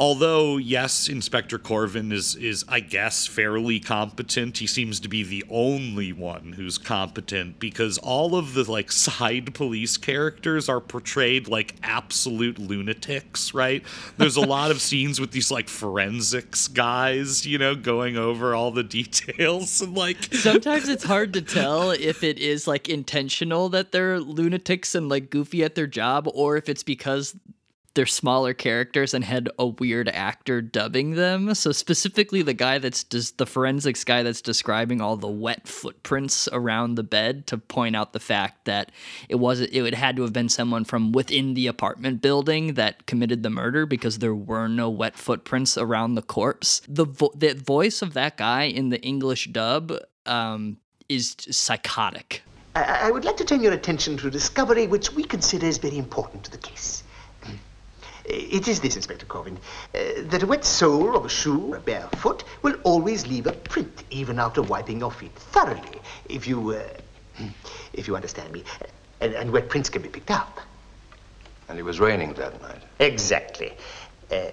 although yes, Inspector Corvin is is I guess fairly competent. He seems to be the only one who's competent because all of the like side police characters are portrayed like absolute lunatics, right? There's a lot of scenes with these like forensics guys, you know, going over all the details and like sometimes it's hard to tell if it is like intentional that they're lunatics and like goofy at their job or if it's because they're smaller characters and had a weird actor dubbing them. So specifically, the guy that's des- the forensics guy that's describing all the wet footprints around the bed to point out the fact that it wasn't. it had to have been someone from within the apartment building that committed the murder because there were no wet footprints around the corpse. The vo- the voice of that guy in the English dub um, is psychotic. I-, I would like to turn your attention to a discovery which we consider is very important to the case. It is this, Inspector Corvin, uh, that a wet sole of a shoe, a bare foot, will always leave a print, even after wiping your feet thoroughly, if you, uh, if you understand me. And, and, wet prints can be picked up. And it was raining that night. Exactly. Uh,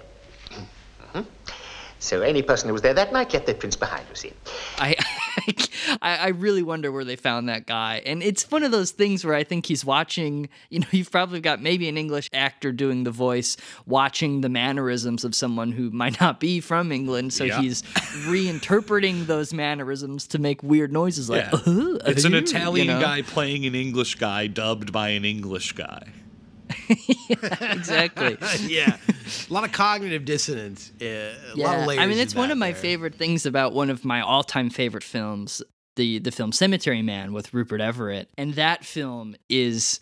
So any person who was there that night left their prints behind, you see. I, I I really wonder where they found that guy. And it's one of those things where I think he's watching, you know, you've probably got maybe an English actor doing the voice, watching the mannerisms of someone who might not be from England. So Yeah. he's reinterpreting those mannerisms to make weird noises like, Yeah. "Uh-huh, It's an uh-huh," Italian you know? guy playing an English guy dubbed by an English guy. exactly. yeah, a lot of cognitive dissonance. A lot of layers. I mean, it's one of my there. favorite things about one of my all-time favorite films, the the film Cemetery Man with Rupert Everett, and that film is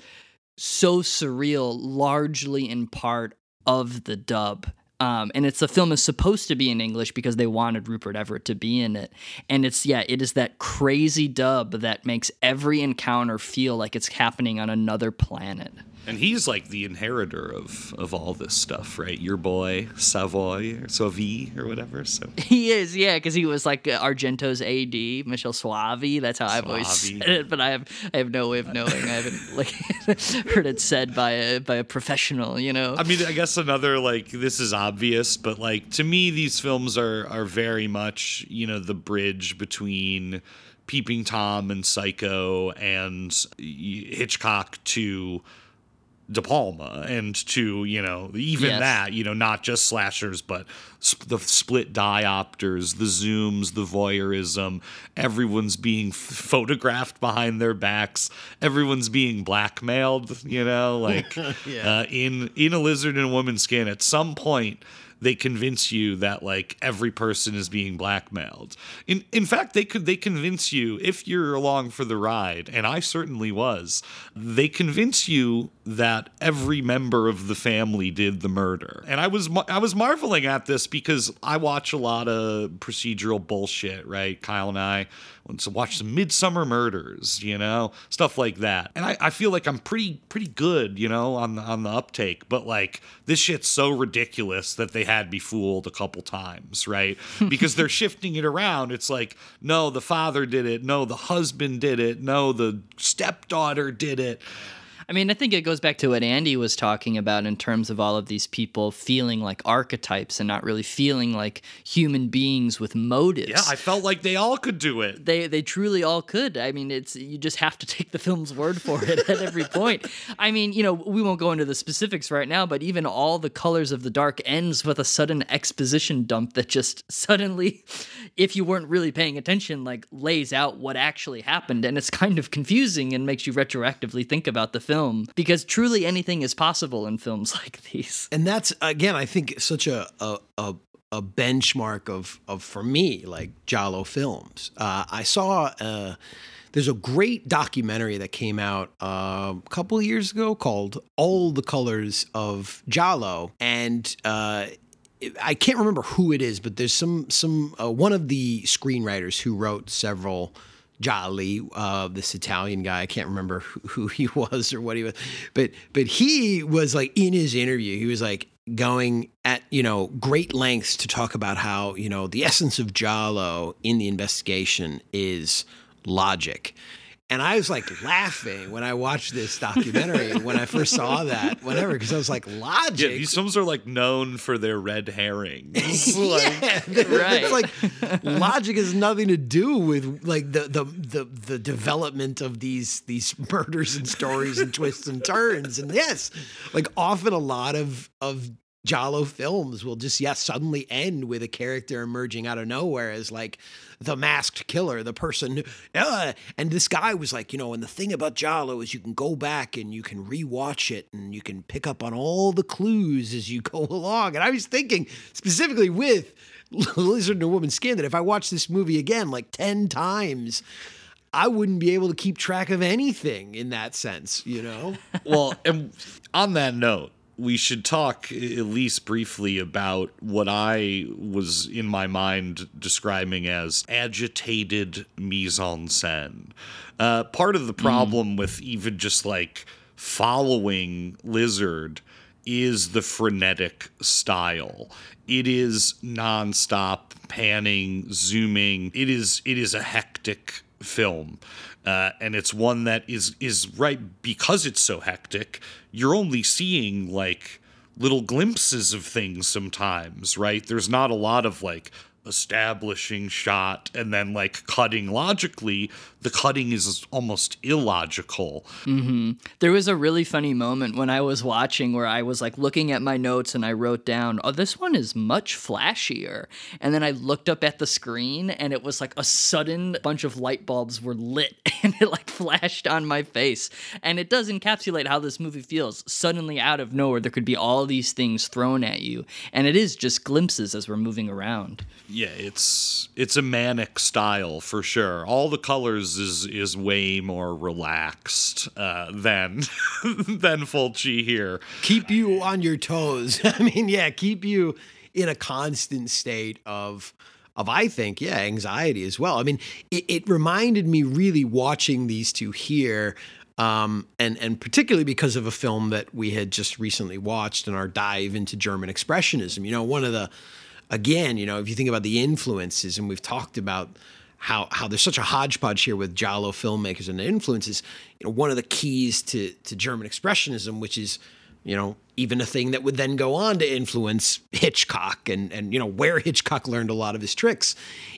so surreal, largely in part of the dub. Um, and it's the film is supposed to be in English because they wanted Rupert Everett to be in it. And it's yeah, it is that crazy dub that makes every encounter feel like it's happening on another planet. And he's like the inheritor of, of all this stuff, right? Your boy Savoy or Sauvi or whatever. So He is, yeah, because he was like uh, Argento's AD, Michel Soavi. That's how I've always said it, but I have I have no way of knowing. I haven't like heard it said by a by a professional. You know, I mean, I guess another like this is obvious, but like to me, these films are are very much you know the bridge between Peeping Tom and Psycho and Hitchcock to De Palma and to you know even Yes. that you know not just slashers but sp- the split diopters the zooms the voyeurism. Everyone's being f- photographed behind their backs. Everyone's being blackmailed you know like uh, in in a lizard and a woman's skin. At some point they convince you that like every person is being blackmailed. In in fact, they could they convince you if you're along for the ride, and I certainly was. They convince you that every member of the family did the murder, and I was I was marveling at this because I watch a lot of procedural bullshit. Right, Kyle and I want to watch some Midsomer Murders, you know, stuff like that, and I, I feel like I'm pretty pretty good, you know, on the on the uptake, but like this shit's so ridiculous that they had me fooled a couple times, right? Because they're shifting it around. It's like, no, the father did it. No, the husband did it. No, the stepdaughter did it. I mean, I think it goes back to what Andy was talking about in terms of all of these people feeling like archetypes and not really feeling like human beings with motives. Yeah, I felt like they all could do it. they they truly all could. I mean, it's you just have to take the film's word for it at every point. I mean, you know, we won't go into the specifics right now, but even all the colors of the dark ends with a sudden exposition dump that just suddenly, if you weren't really paying attention, like lays out what actually happened, and it's kind of confusing and makes you retroactively think about the film because truly anything is possible in films like these. and that's again i think such a a, a, a benchmark of of for me like Giallo films uh, i saw uh, there's a great documentary that came out uh, a couple years ago called all the colors of Giallo and uh, I can't remember who it is, but there's some some uh, one of the screenwriters who wrote several gialli, uh, this Italian guy. I can't remember who, who he was or what he was, but but he was like in his interview, he was like going at you know great lengths to talk about how you know the essence of Giallo in the investigation is logic. And I was like laughing when I watched this documentary when I first saw that, whatever, because I was like, logic. Yeah, these films are like known for their red herrings. Like, yeah, it's like logic has nothing to do with like the, the the the development of these these murders and stories and twists and turns. And yes, like often a lot of of Giallo films will just yeah suddenly end with a character emerging out of nowhere as like the masked killer, the person. Uh, and this guy was like, you know, and the thing about Giallo is you can go back and you can rewatch it and you can pick up on all the clues as you go along. And I was thinking specifically with Lizard in a Woman's Skin that if I watch this movie again like ten times. I wouldn't be able to keep track of anything in that sense, you know? well, and on that note, we should talk at least briefly about what I was in my mind describing as agitated mise en scène. Uh, part of the problem with even just like following Lizard is the frenetic style. It is nonstop panning, zooming. It is it is a hectic film. Uh, and it's one that is is right because it's so hectic. You're only seeing like little glimpses of things sometimes, right? There's not a lot of like establishing shot and then like cutting. Logically the cutting is almost illogical. Mm-hmm. there was a really funny moment when i was watching where i was like looking at my notes and i wrote down oh this one is much flashier. And then i looked up at the screen and it was like a sudden bunch of light bulbs were lit and it like flashed on my face. And it does encapsulate how this movie feels. Suddenly out of nowhere there could be all these things thrown at you. And it is just glimpses as we're moving around yeah, it's it's a manic style for sure. All the colors is is way more relaxed uh, than than Fulci here. Keep you on your toes. I mean, yeah, keep you in a constant state of of I think yeah anxiety as well. I mean, it, it reminded me really watching these two here. Um, and and particularly because of a film that we had just recently watched in our dive into German expressionism. You know, one of the again, you know, if you think about the influences, and we've talked about how how there's such a hodgepodge here with Giallo filmmakers and the influences. You know, one of the keys to to German expressionism, which is you know even a thing that would then go on to influence Hitchcock and and you know where Hitchcock learned a lot of his tricks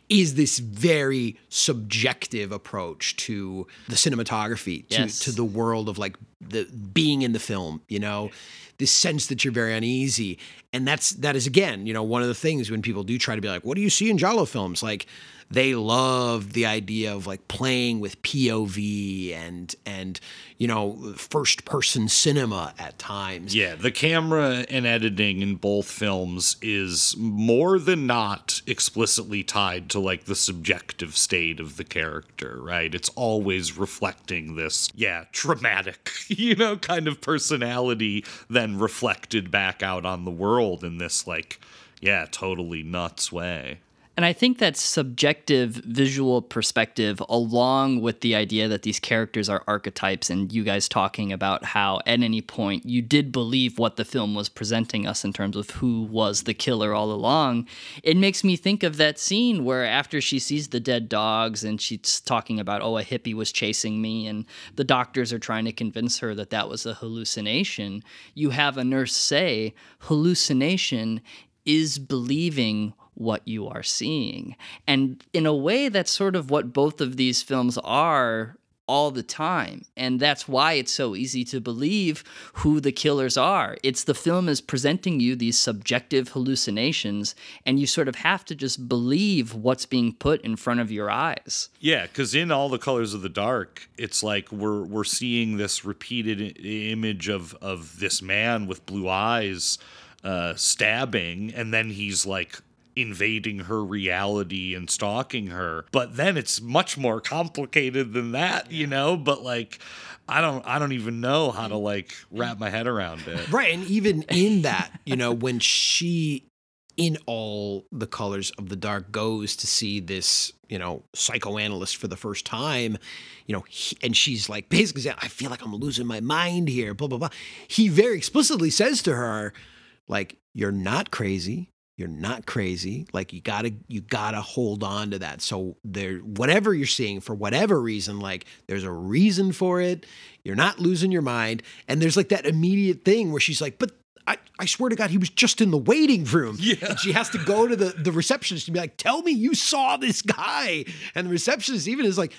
is this very subjective approach to the cinematography to yes. to the world of like the being in the film you know this sense that you're very uneasy. And that's that is again you know one of the things when people do try to be like what do you see in Giallo films? Like they love the idea of like playing with POV and and you know first person cinema at times. Yeah, the camera and editing in both films is more than not explicitly tied to like the subjective state of the character, right? It's always reflecting this, yeah, traumatic, you know, kind of personality then reflected back out on the world in this like yeah, totally nuts way. And I think that subjective visual perspective, along with the idea that these characters are archetypes, and you guys talking about how at any point you did believe what the film was presenting us in terms of who was the killer all along, it makes me think of that scene where after she sees the dead dogs and she's talking about, oh, a hippie was chasing me, and the doctors are trying to convince her that that was a hallucination, you have a nurse say, hallucination is believing what you are seeing. And in a way, that's sort of what both of these films are all the time. And that's why it's so easy to believe who the killers are. It's the film is presenting you these subjective hallucinations, and you sort of have to just believe what's being put in front of your eyes. Yeah, because in All the Colors of the Dark, it's like we're we're seeing this repeated image of of this man with blue eyes uh, stabbing, and then he's like invading her reality and stalking her. But then it's much more complicated than that, you know? But like I don't I don't even know how to like wrap my head around it. Right, and even in that, you know, when she in all the colors of the dark goes to see this you know psychoanalyst for the first time you know he, and she's like basically saying i feel like i'm losing my mind here blah blah blah he very explicitly says to her like you're not crazy you're not crazy like you gotta you gotta hold on to that so there whatever you're seeing for whatever reason like there's a reason for it you're not losing your mind and there's like that immediate thing where she's like but I, I swear to God, he was just in the waiting room. Yeah. And she has to go to the, the receptionist and be like, tell me you saw this guy. And the receptionist even is like,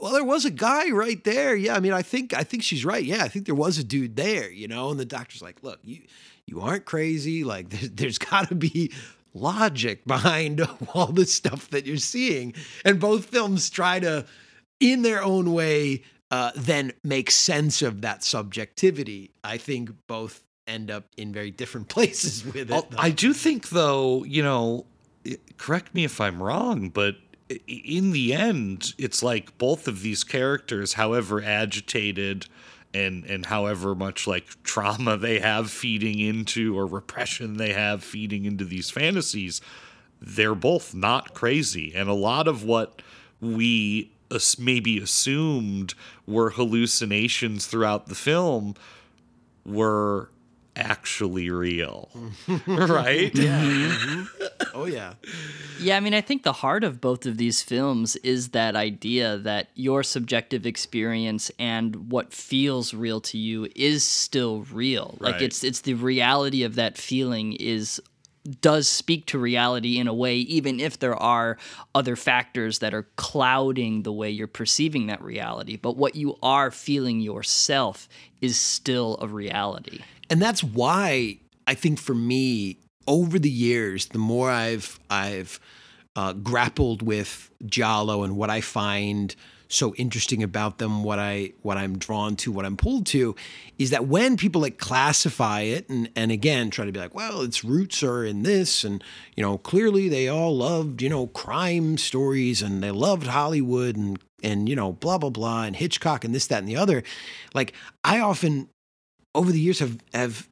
well, there was a guy right there. Yeah, I mean, I think I think she's right. Yeah, I think there was a dude there, you know. And the doctor's like, look, you you aren't crazy. Like there's, there's got to be logic behind all the stuff that you're seeing. And both films try to, in their own way, uh, then make sense of that subjectivity. I think both end up in very different places with it. I do think, though, you know, correct me if I'm wrong, but in the end, it's like both of these characters, however agitated and and however much like trauma they have feeding into or repression they have feeding into these fantasies they're both not crazy. And a lot of what we maybe assumed were hallucinations throughout the film were actually real right yeah mm-hmm. Oh yeah. Yeah, I mean, I think the heart of both of these films is that idea that your subjective experience and what feels real to you is still real. Like Right. it's it's the reality of that feeling is does speak to reality in a way even if there are other factors that are clouding the way you're perceiving that reality but what you are feeling yourself is still a reality and that's why I think for me, over the years, the more I've I've uh, grappled with Giallo and what I find so interesting about them, what I what I'm drawn to, what I'm pulled to, is that when people like classify it and and again try to be like, well, its roots are in this, and you know, clearly they all loved you know crime stories and they loved Hollywood and and you know blah blah blah and Hitchcock and this that and the other, like I often over the years have have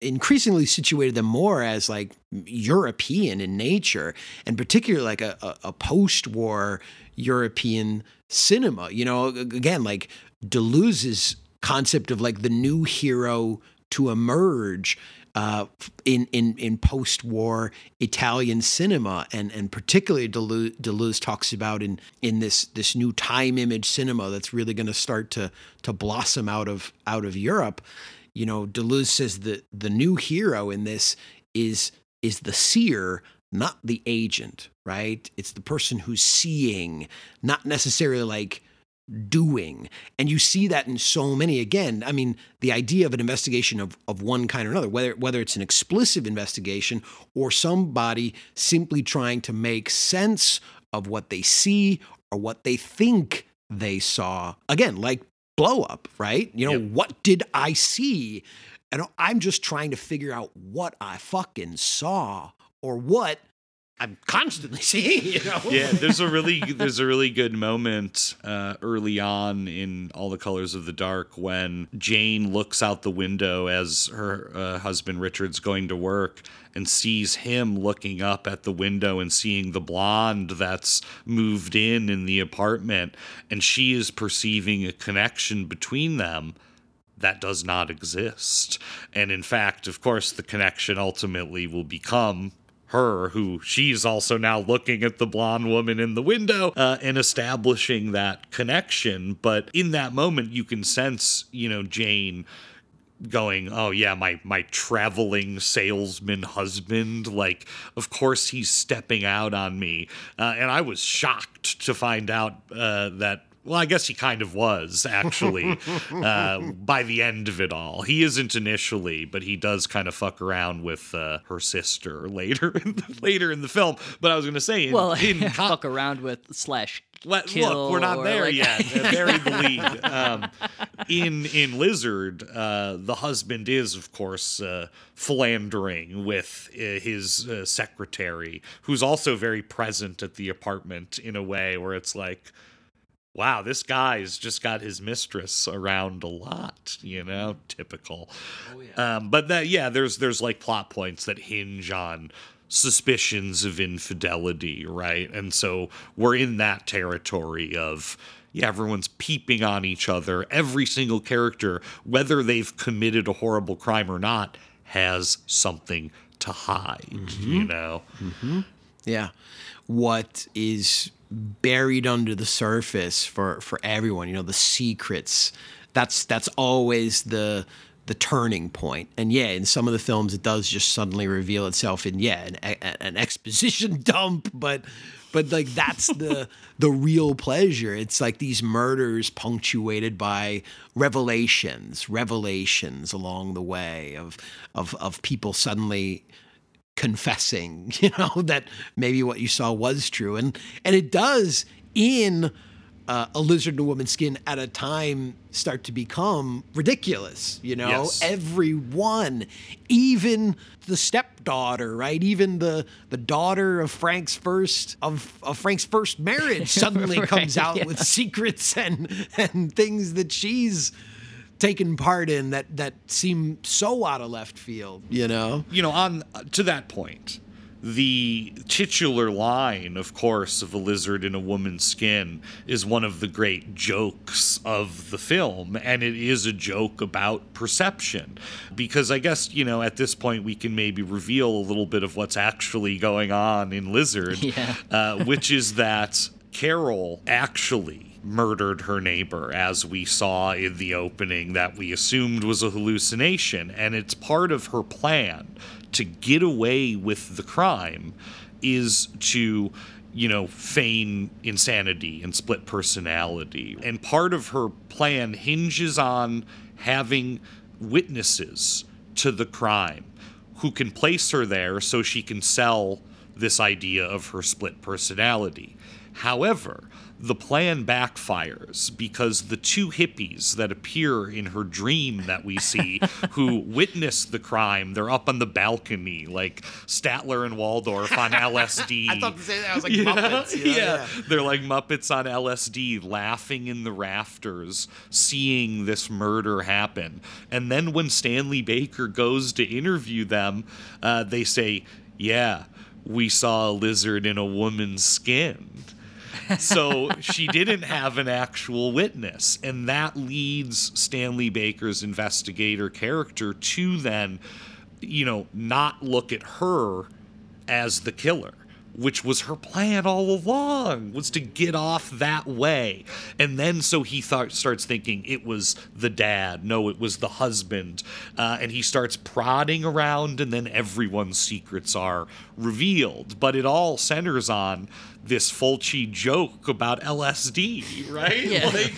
increasingly situated them more as like European in nature, and particularly like a, a, a post-war European cinema. You know, again, like Deleuze's concept of like the new hero to emerge uh, in in in post-war Italian cinema, and and particularly Deleuze, Deleuze talks about in in this this new time image cinema that's really going to start to to blossom out of out of Europe. You know, Deleuze says that the new hero in this is is the seer, not the agent, right? It's the person who's seeing, not necessarily like doing. And you see that in so many again. I mean, the idea of an investigation of, of one kind or another, whether whether it's an explicit investigation or somebody simply trying to make sense of what they see or what they think they saw. Again, like blow up, right? You know, what did I see? And I'm just trying to figure out what I fucking saw or what I'm constantly seeing, you know? yeah, there's a really there's a really good moment uh, early on in All the Colors of the Dark when Jane looks out the window as her uh, husband Richard's going to work and sees him looking up at the window and seeing the blonde that's moved in in the apartment, and she is perceiving a connection between them that does not exist. And in fact, of course, the connection ultimately will become her, who she's also now looking at the blonde woman in the window uh, and establishing that connection. But in that moment, you can sense, you know, Jane going oh yeah my my traveling salesman husband like of course he's stepping out on me uh, and i was shocked to find out uh, that well, I guess he kind of was actually uh, by the end of it all. He isn't initially, but he does kind of fuck around with uh, her sister later in the, later in the film. But I was going to say, in, well in con- fuck around with slash let, kill look, we're not there like- yet. Bury the lead. Um, in in Lizard, uh, the husband is, of course, uh, philandering with uh, his uh, secretary, who's also very present at the apartment in a way where it's like, wow, this guy's just got his mistress around a lot, you know, typical. Um, but that, yeah, there's there's like plot points that hinge on suspicions of infidelity, right? And so we're in that territory of yeah, everyone's peeping on each other. Every single character, whether they've committed a horrible crime or not, has something to hide, you know? Mm-hmm. Yeah. What is buried under the surface for for everyone, you know, the secrets. That's that's always the the turning point. And yeah, in some of the films it does just suddenly reveal itself in yeah, an, an exposition dump, but but like that's the the real pleasure. It's like these murders punctuated by revelations, revelations along the way of of of people suddenly confessing, you know, that maybe what you saw was true. And and it does in uh, a lizard in a woman's skin at a time start to become ridiculous, you know? Yes. Everyone, even the stepdaughter, right? Even the the daughter of Frank's first of, of Frank's first marriage suddenly Right, comes out yeah. with secrets and and things that she's taken part in that that seem so out of left field, you know? you know, on to that point, the titular line, of course, of a lizard in a woman's skin is one of the great jokes of the film, and it is a joke about perception. Because I guess, you know, at this point we can maybe reveal a little bit of what's actually going on in Lizard, Yeah. uh, which is that Carol actually murdered her neighbor, as we saw in the opening, that we assumed was a hallucination. And it's part of her plan to get away with the crime is to you know feign insanity and split personality and part of her plan hinges on having witnesses to the crime who can place her there so she can sell this idea of her split personality however the plan backfires because the two hippies that appear in her dream that we see who witness the crime they're up on the balcony like statler and waldorf on lsd I thought to say that I was like yeah, Muppets. you know? yeah. they're like Muppets on LSD, laughing in the rafters, seeing this murder happen. And then when Stanley Baker goes to interview them, uh, they say, "Yeah, we saw a lizard in a woman's skin." So she didn't have an actual witness. And that leads Stanley Baker's investigator character to then, you know, not look at her as the killer. Which was her plan all along, was to get off that way. And then so he thought, starts thinking it was the dad. No, it was the husband. Uh, and he starts prodding around, and then everyone's secrets are revealed. But it all centers on this Fulci joke about LSD, right? Yeah. Like-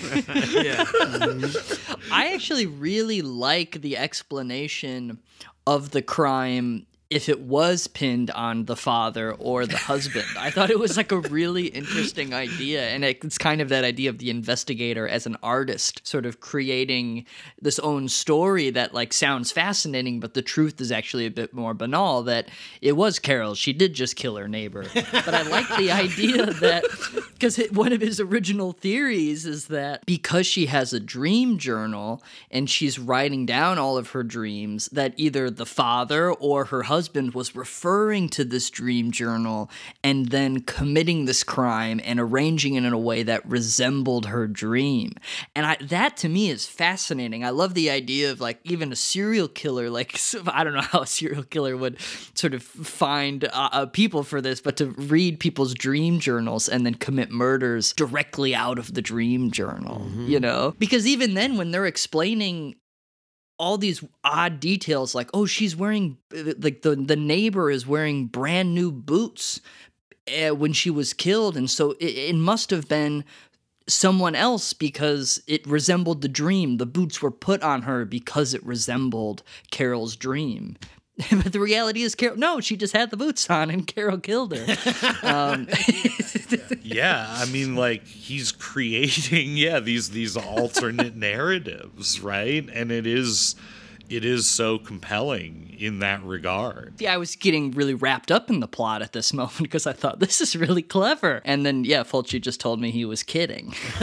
I actually really like the explanation of the crime if it was pinned on the father or the husband. I thought it was like a really interesting idea. And it's kind of that idea of the investigator as an artist, sort of creating this own story that like sounds fascinating, but the truth is actually a bit more banal that it was Carol. She did just kill her neighbor. But I like the idea that because one of his original theories is that because she has a dream journal and she's writing down all of her dreams, that either the father or her husband was referring to this dream journal and then committing this crime and arranging it in a way that resembled her dream. And I, that to me is fascinating. I love the idea of like even a serial killer, like I don't know how a serial killer would sort of find uh, uh, people for this, but to read people's dream journals and then commit murders directly out of the dream journal, you know? Because even then, when they're explaining all these odd details like oh she's wearing like the the neighbor is wearing brand new boots uh, when she was killed. And so it, it must have been someone else because it resembled the dream. The boots were put on her because it resembled carol's dream but the reality is carol no she just had the boots on and carol killed her. Um, yeah i mean like he's creating yeah these these alternate narratives right? And it is it is so compelling in that regard yeah, I was getting really wrapped up in the plot at this moment because I thought this is really clever. And then, yeah, Fulci just told me he was kidding.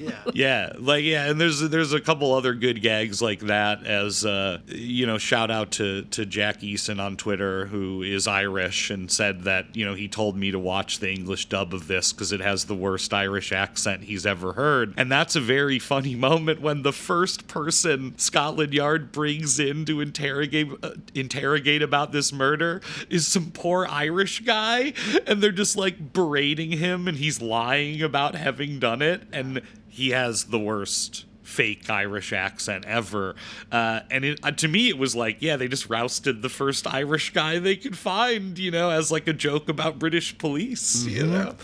yeah yeah, like yeah and there's there's a couple other good gags like that as uh you know shout out to to jack eason on twitter who is irish and said that you know he told me to watch the english dub of this because it has the worst irish accent he's ever heard and that's a very funny moment when the first person scotland yard brings in to interrogate uh, interrogate about this murder is some poor irish guy and they're just like berating him and he's lying about having done it and he has the worst fake Irish accent ever. Uh, and it, uh, to me, it was like, yeah, they just rousted the first Irish guy they could find, you know, as like a joke about British police, you know?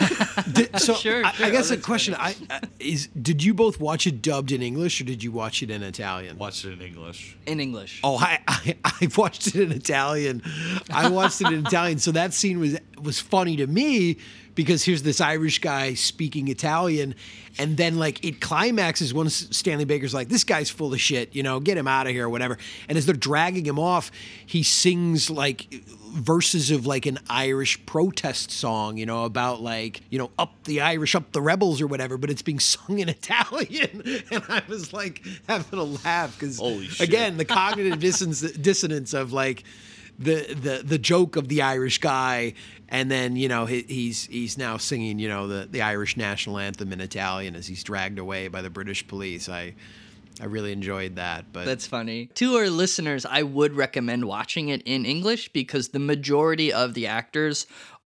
Did- so Sure, I, sure. I guess Oh, the question I, I- is: Did you both watch it dubbed in English or did you watch it in Italian? Watched it in English. In English. Oh, I, I I watched it in Italian. I watched it in Italian, so that scene was was funny to me because here's this Irish guy speaking Italian, and then like it climaxes when Stanley Baker's like, "This guy's full of shit," you know, get him out of here or whatever. And as they're dragging him off, he sings like verses of like an Irish protest song, you know, about like, you know, up the Irish, up the rebels or whatever, but it's being sung in Italian. And I was like having a laugh because, again, the cognitive dissonance, dissonance of like, the the the joke of the Irish guy, and then you know he, he's he's now singing you know the the Irish national anthem in Italian as he's dragged away by the British police. I I really enjoyed that. But That's funny. To our listeners, I would recommend watching it in English because the majority of the actors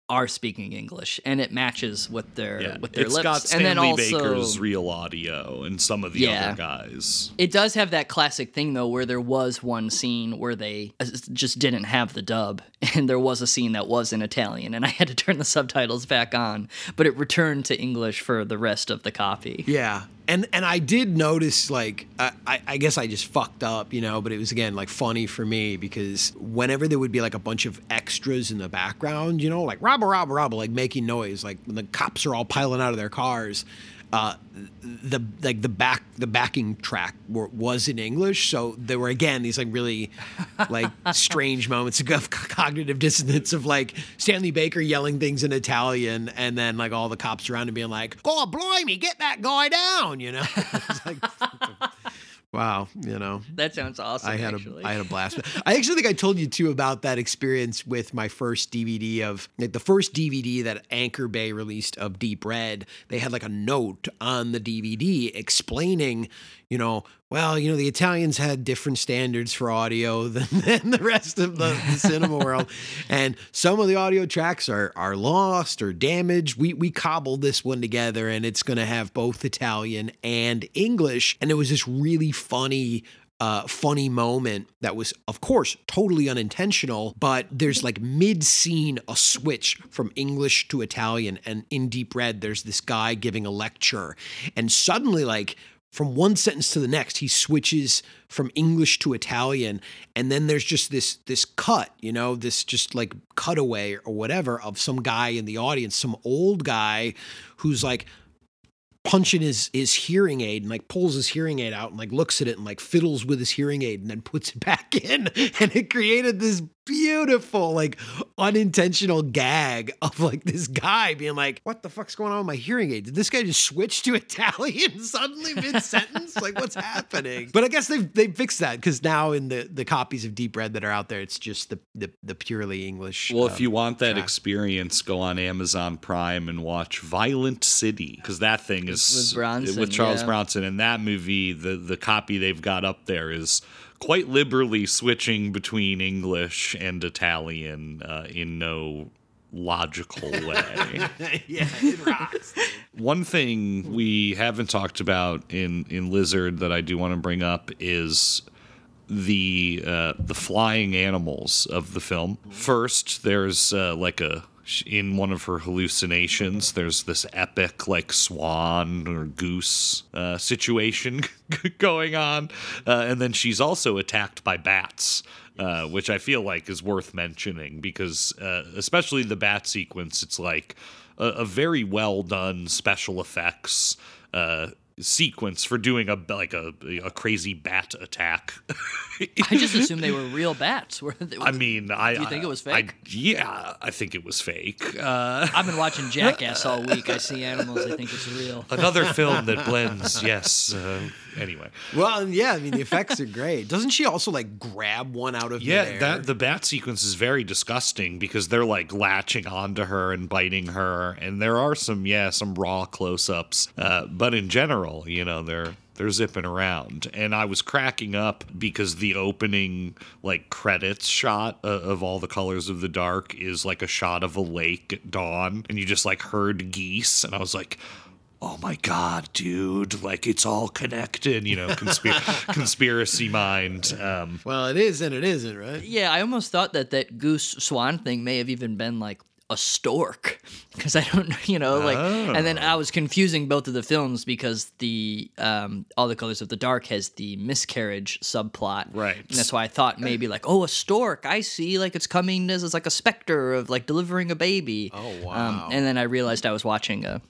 are speaking English and it matches with their Yeah, with their it's lips. got and Stanley then also Baker's real audio and some of the Yeah. other guys. It does have that classic thing though, where there was one scene where they uh, just didn't have the dub, and there was a scene that was in Italian, and I had to turn the subtitles back on, but it returned to English for the rest of the copy. Yeah. And and I did notice like I, I guess I just fucked up, you know, but it was again like funny for me because whenever there would be like a bunch of extras in the background, you know, like robber, robber, robber, like making noise, like when the cops are all piling out of their cars, uh, the like the back the backing track were, was in English, so there were again these like really like strange moments of cognitive dissonance of like Stanley Baker yelling things in Italian, and then like all the cops around him being like, "God blimey, get that guy down!" You know, like, wow, you know. That sounds awesome. I had actually. a I had a blast. I actually think I told you too about that experience with my first DVD of like the first DVD that Anchor Bay released of Deep Red. They had like a note on the DVD explaining, you know, well, you know, the Italians had different standards for audio than, than the rest of the, the cinema world, and some of the audio tracks are are lost or damaged. We we cobbled this one together, and it's going to have both Italian and English. And it was this really funny uh, funny moment that was, of course, totally unintentional, but there's like mid scene a switch from English to Italian. And in Deep Red, there's this guy giving a lecture. And suddenly, like, from one sentence to the next, he switches from English to Italian. And then there's just this this cut, you know, this just like cutaway or whatever of some guy in the audience, some old guy who's like, punching his his hearing aid and like pulls his hearing aid out and like looks at it and like fiddles with his hearing aid and then puts it back in and it created this beautiful like unintentional gag of like this guy being like what the fuck's going on with my hearing aid did this guy just switch to italian suddenly mid-sentence like what's happening but i guess they've they fixed that because now in the the copies of deep red that are out there it's just the the, the purely english Well, uh, if you want that track. experience, go on Amazon Prime and watch Violent City because that thing is With Bronson, with Charles yeah. Bronson. And that movie, the the copy they've got up there is quite liberally switching between English and Italian uh, in no logical way. yeah it rocks One thing we haven't talked about in in Lizard that I do want to bring up is the uh, the flying animals of the film. First, there's uh, like a in one of her hallucinations. There's this epic like swan or goose uh, situation going on, uh, and then she's also attacked by bats. Uh, which I feel like is worth mentioning because, uh, especially the bat sequence, it's like a, a very well done special effects uh, sequence for doing a like a, a crazy bat attack. I just assumed they were real bats. Were they, I mean, I Do you think it was I- fake? yeah, I think it was fake. Uh, I've been watching Jackass all week. I see animals. I think it's real. another film that blends. Yes. Uh, anyway, Well, yeah, I mean the effects are great. Doesn't she also like grab one out of yeah, midair? that the bat sequence is very disgusting because they're like latching onto her and biting her, and there are some yeah some raw close-ups, uh, but in general, you know, they're they're zipping around, and I was cracking up because the opening like credits shot uh, of all the colors of the dark is like a shot of a lake at dawn, and you just like heard geese, and I was like. Oh my god, dude! Like it's all connected, you know. Conspir- conspiracy mind. Um, well, it is and it isn't, right? Yeah, I almost thought that that goose swan thing may have even been like a stork because I don't know, you know, like, and then I was confusing both of the films because the um, All the Colors of the Dark has the miscarriage subplot, Right. And that's why I thought maybe like, oh, a stork. I see, like it's coming as, as like a specter of like delivering a baby. Oh Um, wow. and then I realized I was watching a,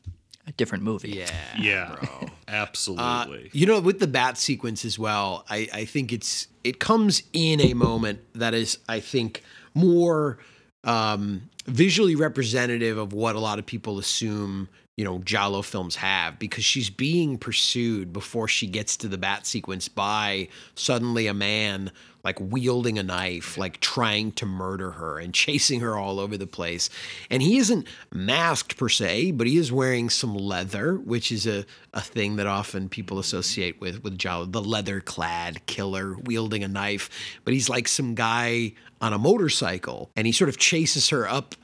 a different movie. yeah. Yeah, Uh, absolutely. you know, with the bat sequence as well, I, I think it's it comes in a moment that is, I think, more um, visually representative of what a lot of people assume you know Giallo films have because she's being pursued before she gets to the bat sequence by suddenly a man like wielding a knife, like trying to murder her and chasing her all over the place. And he isn't masked per se, but he is wearing some leather, which is a, a thing that often people associate with with Giallo, the leather clad killer wielding a knife. But he's like some guy on a motorcycle and he sort of chases her up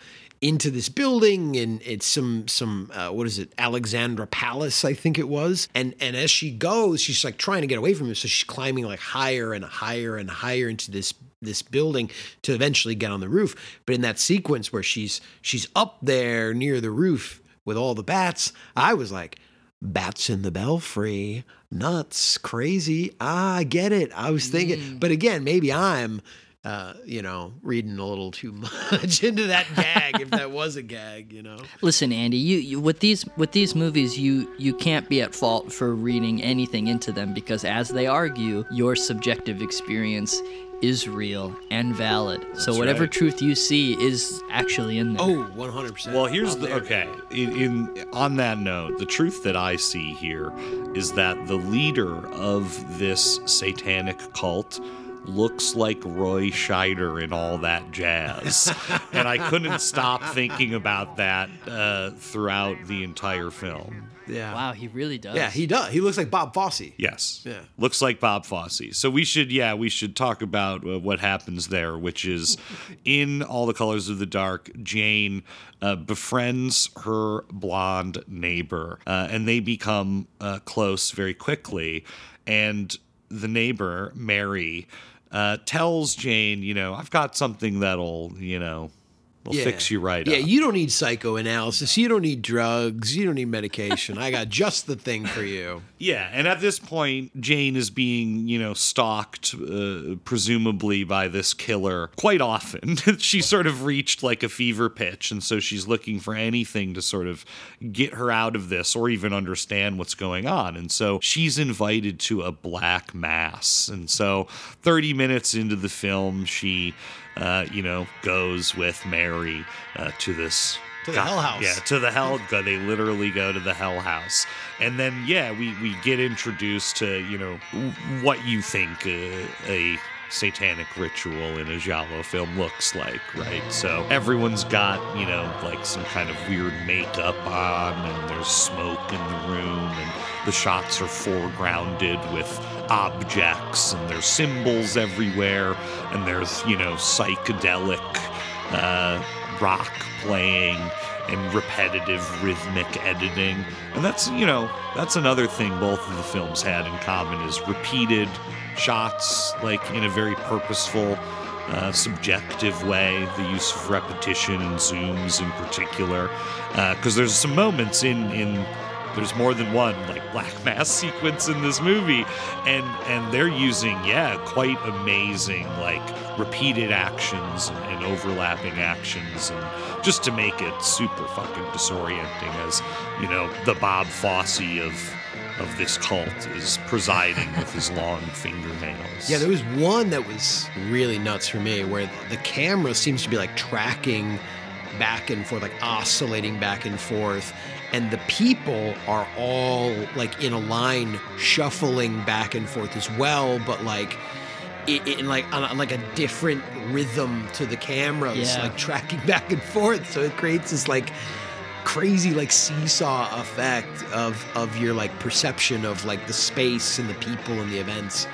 into this building and it's some some uh, what is it? Alexandra palace i think it was. And and as she goes she's like trying to get away from him. So she's climbing like higher and higher and higher into this this building to eventually get on the roof. But in that sequence where she's she's up there near the roof with all the bats i was like bats in the belfry. Nuts. Crazy. Ah, i get it. I was thinking mm. but again maybe i'm uh, you know, reading a little too much into that gag, if that was a gag, you know. Listen, Andy, you, you with these with these movies, you you can't be at fault for reading anything into them because, as they argue, your subjective experience is real and valid. That's so whatever right. truth you see is actually in there. Oh, 100%. Well, here's the okay. In, in, on that note, the truth that I see here is that the leader of this satanic cult looks like Roy Scheider and all that jazz. and I couldn't stop thinking about that uh, throughout the entire film. Yeah. Wow, he really does. Yeah, he does. He looks like Bob Fosse. Yes. Yeah. Looks like Bob Fosse. So we should, yeah, we should talk about uh, what happens there, which is in All the Colors of the Dark, Jane uh, befriends her blonde neighbor, uh, and they become uh, close very quickly. And the neighbor, Mary, uh, tells Jane, you know, I've got something that'll, you know, We'll yeah. fix you right yeah, up. you don't need psychoanalysis. You don't need drugs. You don't need medication. I got just the thing for you. Yeah, and at this point, Jane is being, you know, stalked, uh, presumably by this killer quite often. she's sort of reached like a fever pitch, and so she's looking for anything to sort of get her out of this or even understand what's going on. And so she's invited to a black mass. And so 30 minutes into the film, she uh, you know, goes with Mary uh, to this to the God, hell house. Yeah, to the hell. They literally go to the hell house, and then yeah, we we get introduced to you know what you think uh, a satanic ritual in a Giallo film looks like, right? So everyone's got, you know, like some kind of weird makeup on, and there's smoke in the room, and the shots are foregrounded with objects, and there's symbols everywhere, and there's, you know, psychedelic uh, rock playing and repetitive rhythmic editing. And that's, you know, that's another thing both of the films had in common is repeated shots, like in a very purposeful, uh, subjective way, the use of repetition and zooms in particular. Because uh, there's some moments in, in there's more than one like black mass sequence in this movie and and they're using yeah quite amazing like repeated actions and, and, overlapping actions and just to make it super fucking disorienting as you know the bob fosse of of this cult is presiding with his long fingernails. Yeah there was one that was really nuts for me where the camera seems to be like tracking back and forth like oscillating back and forth and the people are all like in a line shuffling back and forth as well but like in like on like a different rhythm to the cameras yeah. like tracking back and forth so it creates this like crazy like seesaw effect of of your like perception of like the space and the people and the events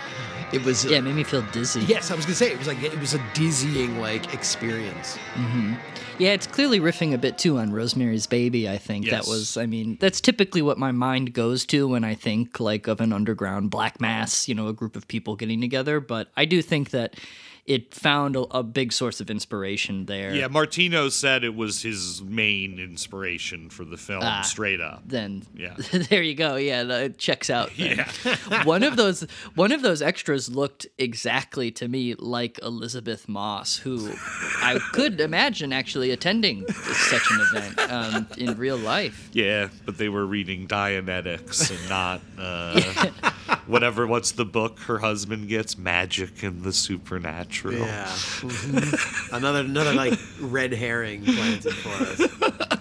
it was yeah, it made me feel dizzy. Yes, I was gonna say it was like it was a dizzying like experience. Mm-hmm. Yeah, it's clearly riffing a bit too on Rosemary's Baby. I think yes. that was. I mean, that's typically what my mind goes to when I think like of an underground black mass. You know, a group of people getting together. But I do think that it found a, a, big source of inspiration there. Yeah, Martino said it was his main inspiration for the film, ah, straight up. Then, yeah, there you go. Yeah, it checks out. Then. Yeah, one of those one of those extras looked exactly to me like Elisabeth Moss, who I could imagine actually attending such an event um, in real life. Yeah, but they were reading Dianetics and not. Uh, whatever. What's the book her husband gets? Magic and the Supernatural. Yeah. Mm-hmm. another another like red herring planted for us.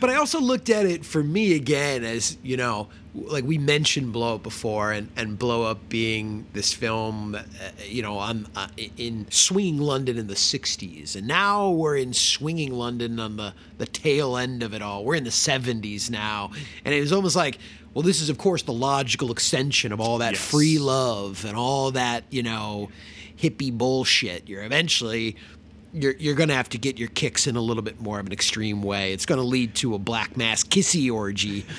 but I also looked at it for me again as you know, like we mentioned Blow Up before, and and Blow Up being this film, uh, you know, on uh, in swinging London in the '60s, and now we're in swinging London on the the tail end of it all. We're in the '70s now, and it was almost like. Well, this is, of course, the logical extension of all that Yes. free love and all that, you know, hippie bullshit. You're eventually you're you're gonna have to get your kicks in a little bit more of an extreme way. It's gonna lead to a black mass kissy orgy.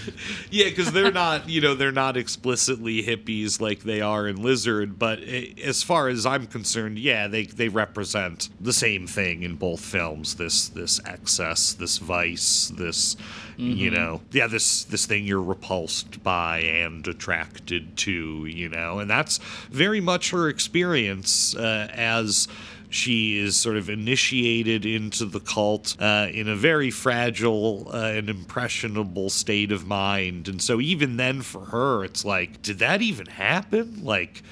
Yeah, because they're not, you know, they're not explicitly hippies like they are in Lizard, but i as far as I'm concerned, yeah, they they represent the same thing in both films. This this excess, this vice, this, you know, yeah, this this thing you're repulsed by and attracted to, you know, and that's very much her experience uh, as she is sort of initiated into the cult uh, in a very fragile uh, and impressionable state of mind. And so, even then, for her, it's like, did that even happen? Like,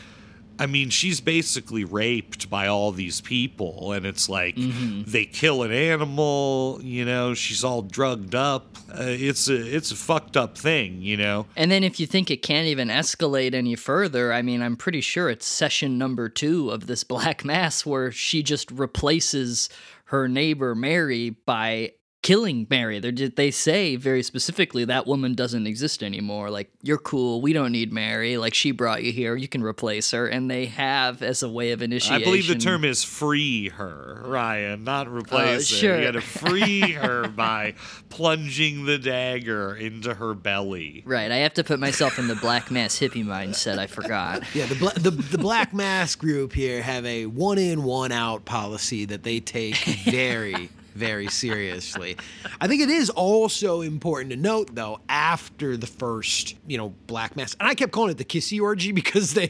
I mean, she's basically raped by all these people, and it's like they kill an animal. You know, she's all drugged up. Uh, it's a it's a fucked up thing. You know. And then if you think it can't even escalate any further, I mean, I'm pretty sure it's session number two of this Black Mass where she just replaces her neighbor Mary by killing Mary. They're, they say very specifically that woman doesn't exist anymore. Like, you're cool. We don't need Mary. Like, she brought you here. You can replace her. And they have as a way of initiation. I believe the term is free her, Ryan, not oh, replace her. sure. You got to free her by plunging the dagger into her belly. Right. I have to put myself in the Black Mass hippie mindset. I forgot. Yeah, the bla- the the black mass group here have a one in one out policy that they take very very seriously. I think it is also important to note though after the first, you know, black mass. And I kept calling it the kissy orgy because they,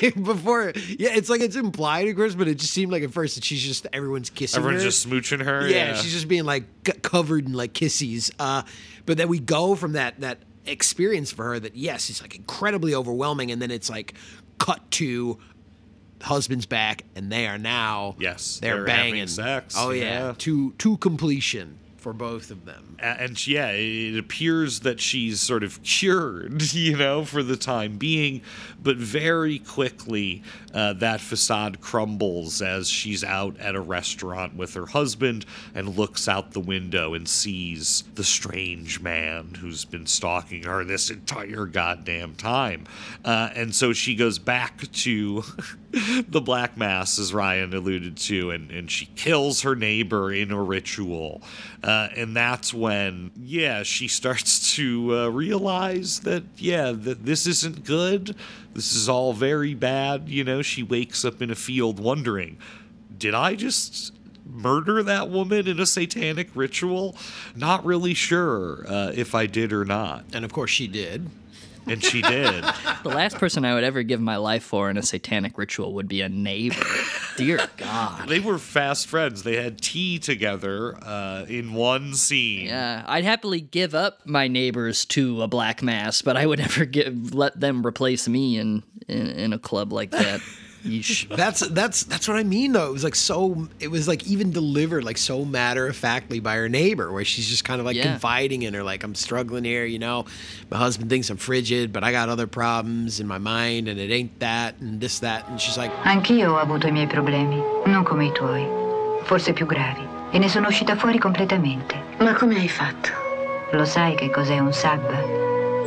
they before yeah, it's like it's implied of course, but it just seemed like at first that she's just everyone's kissing Everyone's her. just smooching her. yeah, she's just being like c- covered in like kissies. Uh, but then we go from that that experience for her that yes, it's like incredibly overwhelming, and then it's like cut to husband's back, and they are now Yes, they're, they're banging sex, Oh yeah. yeah. to to completion for both of them. And she- yeah, it appears that she's sort of cured, you know, for the time being, but very quickly uh, that facade crumbles as she's out at a restaurant with her husband and looks out the window and sees the strange man who's been stalking her this entire goddamn time. Uh, and so she goes back to the Black Mass, as Ryan alluded to, and, and she kills her neighbor in a ritual. Uh, and that's when, yeah, she starts to uh, realize that, yeah, that this isn't good. This is all very bad. You know, she wakes up in a field wondering, did I just murder that woman in a satanic ritual? Not really sure uh, if I did or not. And of course she did. And she did. The last person I would ever give my life for in a satanic ritual would be a neighbor. Dear God. They were fast friends. They had tea together uh, in one scene. Yeah, I'd happily give up my neighbors to a black mass, but I would never give let them replace me in in, in a club like that. Yeesh. That's that's that's what I mean though. It was like so it was like even delivered like so matter of factly by her neighbor where she's just kind of like Yeah. confiding in her like I'm struggling here, you know. My husband thinks I'm frigid, but I got other problems in my mind and it ain't that and this that and she's like Anch'io ho avuto i miei problemi, non come i tuoi, forse più gravi, e ne sono uscita fuori completamente. Ma come hai fatto? Lo sai che cos'è un sabba?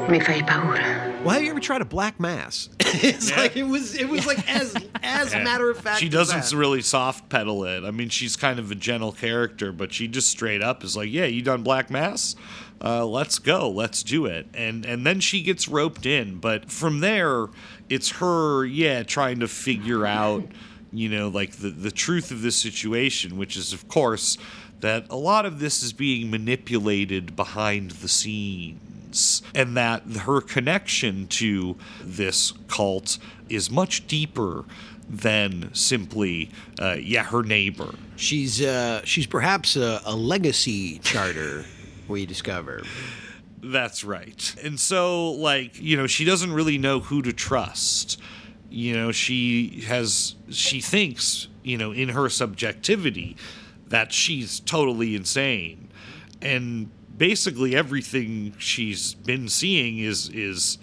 Mi fai paura. Well, have you ever tried a black mass? it's like it was it was like as as Yeah. matter of fact. She doesn't that. really soft pedal it. I mean, she's kind of a gentle character, but she just straight up is like, "Yeah, you done Black Mass? Uh, let's go, let's do it." And and then she gets roped in, but from there, it's her, yeah, trying to figure out, you know, like the the truth of this situation, which is, of course, that a lot of this is being manipulated behind the scenes, and that her connection to this cult is much deeper than simply, uh, yeah, her neighbor. She's uh she's perhaps a, a legacy charter. we discover. That's right. And so, like, you know, she doesn't really know who to trust. You know, she has, she thinks, you know, in her subjectivity that she's totally insane. And basically everything she's been seeing is is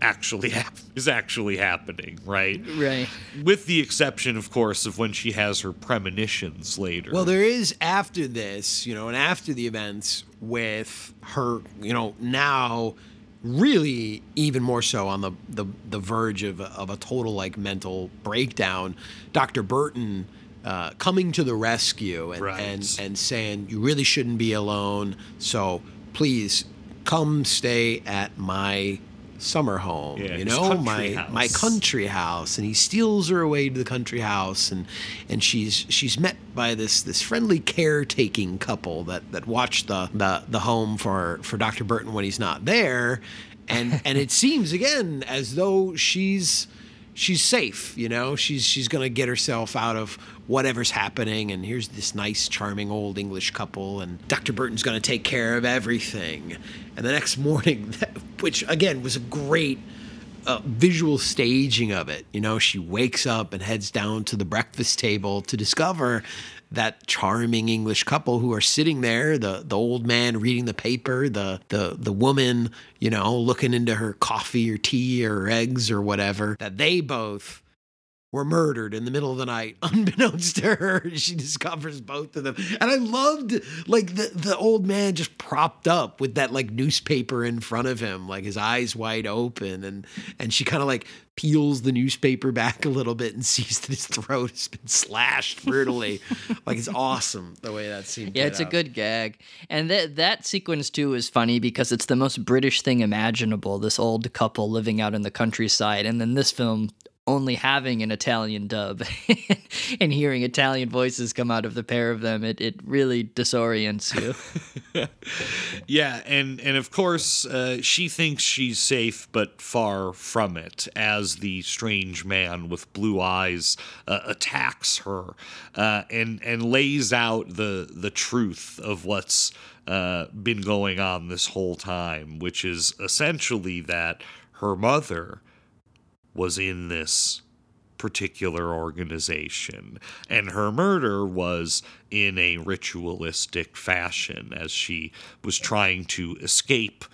actually hap- is actually happening, right? Right. With the exception, of course, of when she has her premonitions later. Well, there is after this, you know, and after the events with her, you know, now really even more so on the the, the verge of, of a total like mental breakdown. Dr. Burton uh, coming to the rescue and, Right. and and saying you really shouldn't be alone. So please come stay at my summer home. Yeah, you know my house. my country house, and he steals her away to the country house, and and she's she's met by this this friendly caretaking couple that that watch the the, the home for for Dr. Burton when he's not there, and and it seems again as though she's she's safe you know? She's she's gonna get herself out of whatever's happening and here's this nice charming old english couple and dr burton's gonna take care of everything. And the next morning which again was a great uh, visual staging of it you know? She wakes up and heads down to the breakfast table to discover that charming English couple who are sitting there, the the old man reading the paper, the the the woman, you know, looking into her coffee or tea or eggs or whatever, that they both were murdered in the middle of the night, unbeknownst to her. She discovers both of them. And I loved like the, the old man just propped up with that like newspaper in front of him, like his eyes wide open. And and she kind of like peels the newspaper back a little bit and sees that his throat has been slashed brutally. like it's awesome the way that scene. Yeah, it's a good gag. And that that sequence too is funny because it's the most British thing imaginable, this old couple living out in the countryside and then this film only having an Italian dub and hearing Italian voices come out of the pair of them, it, it really disorients you. Yeah, and and of course uh, she thinks she's safe, but far from it. As the strange man with blue eyes uh, attacks her uh, and and lays out the the truth of what's uh, been going on this whole time, which is essentially that her mother was in this particular organization. And her murder was in a ritualistic fashion as she was trying to escape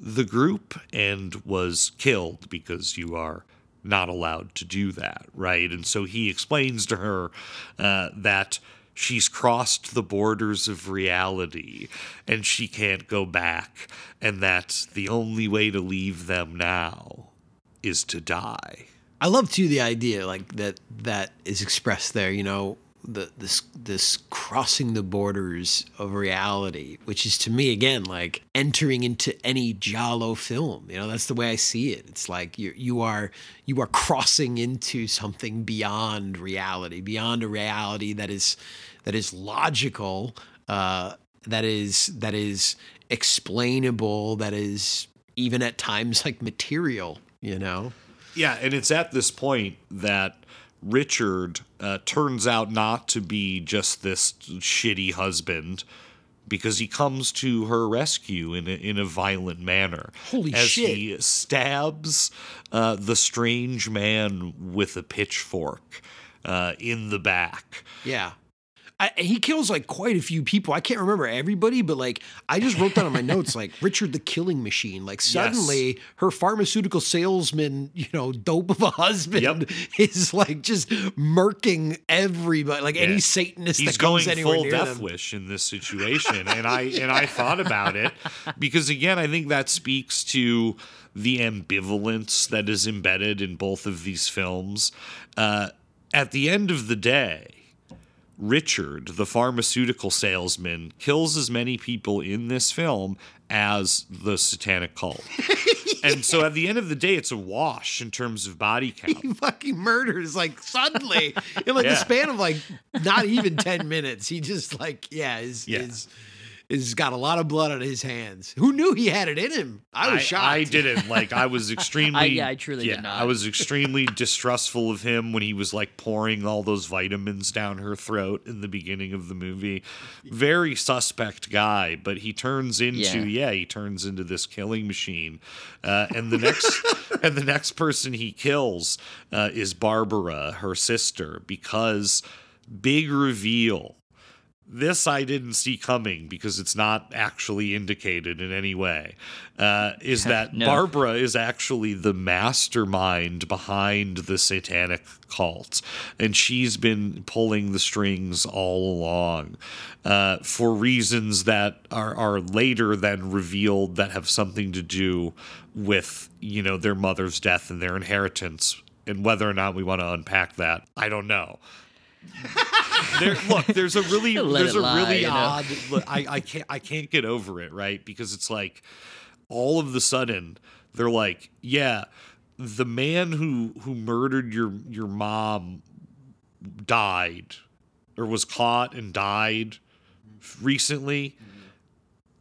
the group and was killed because you are not allowed to do that, right? And so he explains to her uh, that she's crossed the borders of reality and she can't go back, and that the only way to leave them now is to die. I love too the idea like that that is expressed there. You know, the this this crossing the borders of reality, which is to me again like entering into any Giallo film. You know, that's the way I see it. It's like you you are you are crossing into something beyond reality, beyond a reality that is that is logical, uh, that is that is explainable, that is even at times like material. You know. Yeah, and it's at this point that Richard uh, turns out not to be just this shitty husband because he comes to her rescue in a, in a violent manner. Holy as shit. he stabs uh, the strange man with a pitchfork uh, in the back. Yeah. I, he kills like quite a few people. I can't remember everybody, but like I just wrote down on my notes like Richard the Killing Machine. Like suddenly her pharmaceutical salesman, you know, dope of a husband is like just murking everybody, like any Satanist He's that comes going anywhere full near death them. wish in this situation, and I and I thought about it because again, I think that speaks to the ambivalence that is embedded in both of these films. Uh, at the end of the day, Richard, the pharmaceutical salesman, kills as many people in this film as the satanic cult. and so at the end of the day, it's a wash in terms of body count. He fucking murders like suddenly in like the span of like not even ten minutes. He just like yeah is Yeah. is is got a lot of blood on his hands. Who knew he had it in him? I was shocked. I didn't. Like I was extremely. I- yeah, I truly did not. I was extremely distrustful of him when he was like pouring all those vitamins down her throat in the beginning of the movie. Very suspect guy, but he turns into Yeah. yeah, he turns into this killing machine. Uh, and the next and the next person he kills uh, is Barbara, her sister, because big reveal this I didn't see coming because it's not actually indicated in any way. Uh, is that No. Barbara is actually the mastermind behind the satanic cult, and she's been pulling the strings all along uh, for reasons that are, are later then revealed that have something to do with you know their mother's death and their inheritance. And whether or not we want to unpack that, I don't know there, look, there's a really there's a lie, really you know? odd. look, I I can't I can't get over it, right? Because it's like all of the sudden they're like, yeah, the man who who murdered your your mom died or was caught and died recently.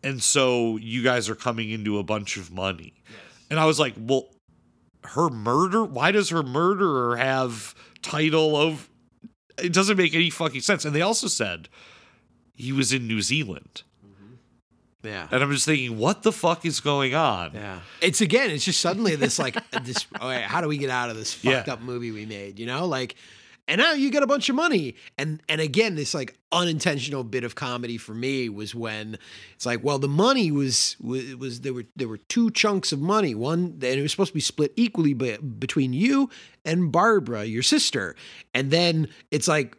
And so you guys are coming into a bunch of money. And I was like, well, her murder? Why does her murderer have title of it doesn't make any fucking sense. And they also said he was in New Zealand. Mm-hmm. Yeah. And I'm just thinking, what the fuck is going on? Yeah. It's again, it's just suddenly this like this oh, okay, how do we get out of this Yeah. fucked up movie we made, you know? Like and now you get a bunch of money. And and again, this like unintentional bit of comedy for me was when it's like, well, the money was was, was there were there were two chunks of money. One and it was supposed to be split equally be, between you and Barbara, your sister. And then it's like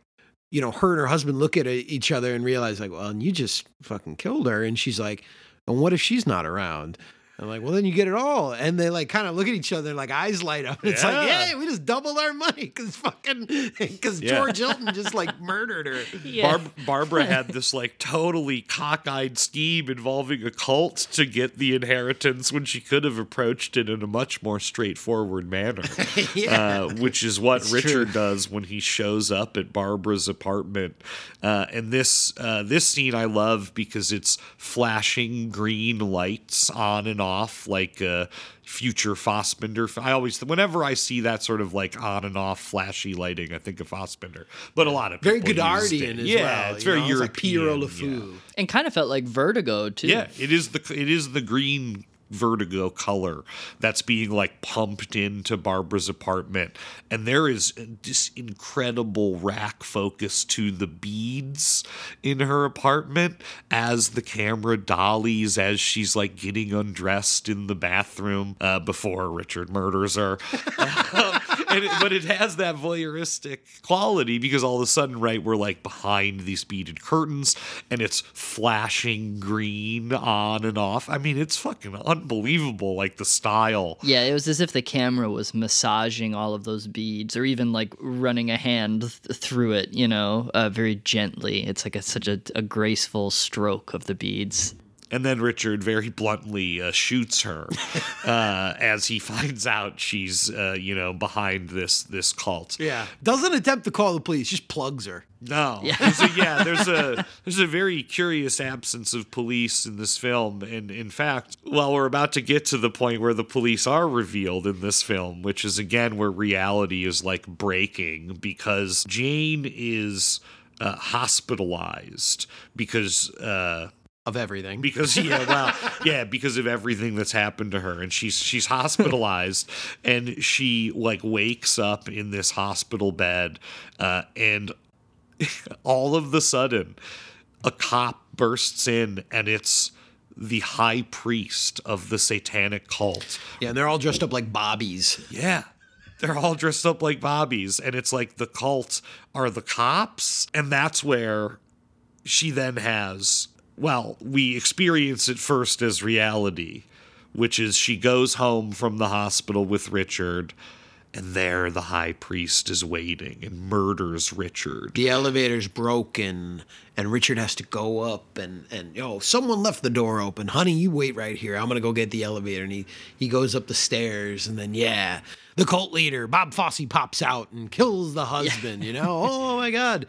you know, her and her husband look at each other and realize, like, well, and you just fucking killed her. And she's like, and what if she's not around? I'm like, well, then you get it all. And they like kind of look at each other, like eyes light up. And it's like, Yeah. hey, we just doubled our money because fucking, because Yeah. George Hilton just like murdered her. Barb- Barbara had this like totally cockeyed scheme involving a cult to get the inheritance when she could have approached it in a much more straightforward manner. Yeah. uh, which is what It's Richard true. does when he shows up at Barbara's apartment. Uh, and this uh, this scene I love because it's flashing green lights on and off like uh, future Fassbinder. I always whenever I see that sort of like on and off flashy lighting, I think of Fassbinder. But a lot of Very people used Godardian it. as yeah, well. it's very know? European. like Piero yeah. And kind of felt like Vertigo too. Yeah, it is the it is the green vertigo color that's being like pumped into Barbara's apartment. And there is this incredible rack focus to the beads in her apartment as the camera dollies as she's like getting undressed in the bathroom uh, before Richard murders her. Um, it, but it has that voyeuristic quality because all of a sudden, right, we're like behind these beaded curtains and it's flashing green on and off. I mean, it's fucking unbelievable, like the style. Yeah, it was as if the camera was massaging all of those beads, or even like running a hand th- through it. You know, uh, very gently. It's like a, such a, a graceful stroke of the beads. And then Richard very bluntly uh, shoots her uh, as he finds out she's, uh, you know, behind this this cult. Yeah. Doesn't attempt to call the police, just plugs her. No. Yeah. There's a, yeah, there's a there's a very curious absence of police in this film. And in fact, well, we're about to get to the point where the police are revealed in this film, which is again where reality is like breaking because Jane is uh, hospitalized because uh Of everything. because yeah well yeah because of everything that's happened to her and she's she's hospitalized and she like wakes up in this hospital bed uh, and all of the sudden a cop bursts in and it's the high priest of the satanic cult Yeah, and they're all dressed up like bobbies. yeah they're all dressed up like bobbies and it's like the cult are the cops and that's where she then has well we experience it first as reality which is she goes home from the hospital with richard and there the high priest is waiting and murders richard The elevator's broken, and Richard has to go up, and and yo, someone left the door open. Honey, you wait right here. I'm gonna go get the elevator. And he he goes up the stairs, and then yeah, the cult leader Bob Fosse pops out and kills the husband. You know, oh my god,